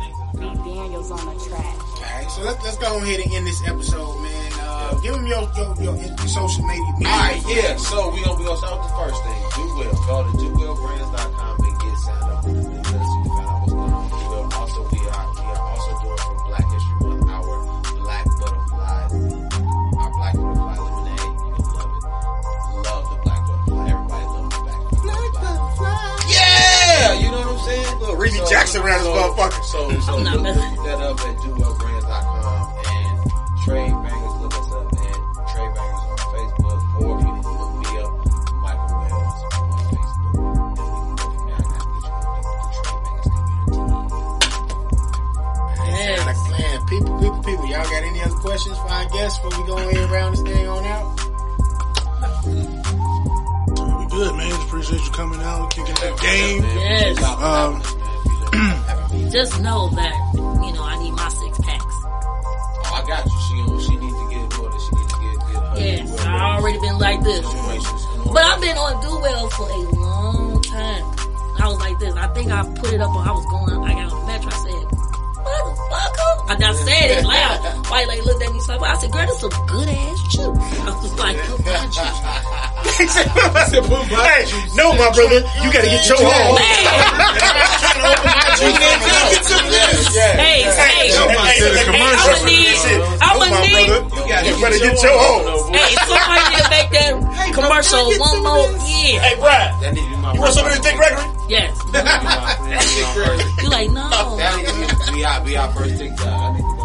things in the comments. Daniels on the track. Alright, so let's, let's go ahead and end this episode, man. Uh, give them your, your, your, your social media. All right, yeah. So we gonna we gonna start with the first thing. Do well. Go to dowellbrands.com and get signed up. Saying. Look, Reedy Jackson around this motherfucker. So, so I'm look, look that up at dowellbrands.com and Trade Just know that you know I need my six packs. Oh, I got you. She she needs to get more than she needs to get get her. Yes, well I already been like this. situations in order. But I've been on Do Well for a long time. I was like this. I think I put it up on, I was going, I got on the metro. I said, motherfucker. I just said it loud. White lady looked at me so I said, girl, this a good ass juice. I was like, good my juice. hey, no, my brother, you gotta get your own. Hey, hey, Somebody said a commercial. I'ma need, I'ma need, brother, you better get your own. hey, somebody need to make that commercial one more year. Hey, Brad, That need to be my you want some of this first- Dick Gregory? Yes. You like, no. That need to be our, be our first TikTok.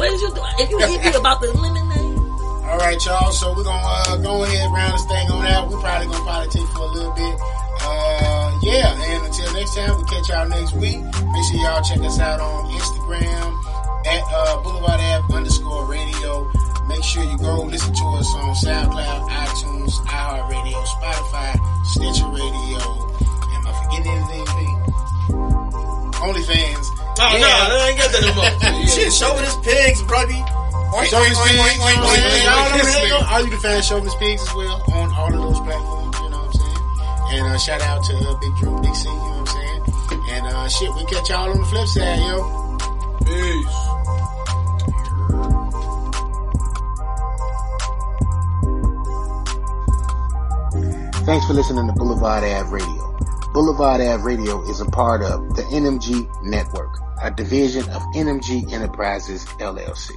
What did you do? If you hit me about the lemonade. All right, y'all. So we're gonna uh, go ahead round this thing on out. We're probably gonna politic for a little bit. Uh, yeah, and until next time, we'll catch y'all next week. Make sure y'all check us out on Instagram at uh, Boulevard Ave underscore radio. Make sure you go listen to us on SoundCloud, iTunes, iHeartRadio, Spotify, Stitcher Radio. Am I forgetting anything? OnlyFans. Oh, no, I ain't got that no more. Shit, chauvinist pigs, brother. Oink, Chauvinist oink, Pigs, oink, oink, oink, oink, all, oink, them- oink. all you can find Chauvinist Pigs as well on all of those platforms, you know what I'm saying? And uh, shout out to uh, Big Drew, Big C, you know what I'm saying? And uh, shit, we catch y'all on the flip side, yo. Peace. Thanks for listening to Boulevard Ave Radio. Boulevard Ave Radio is a part of the NMG Network, a division of NMG Enterprises LLC.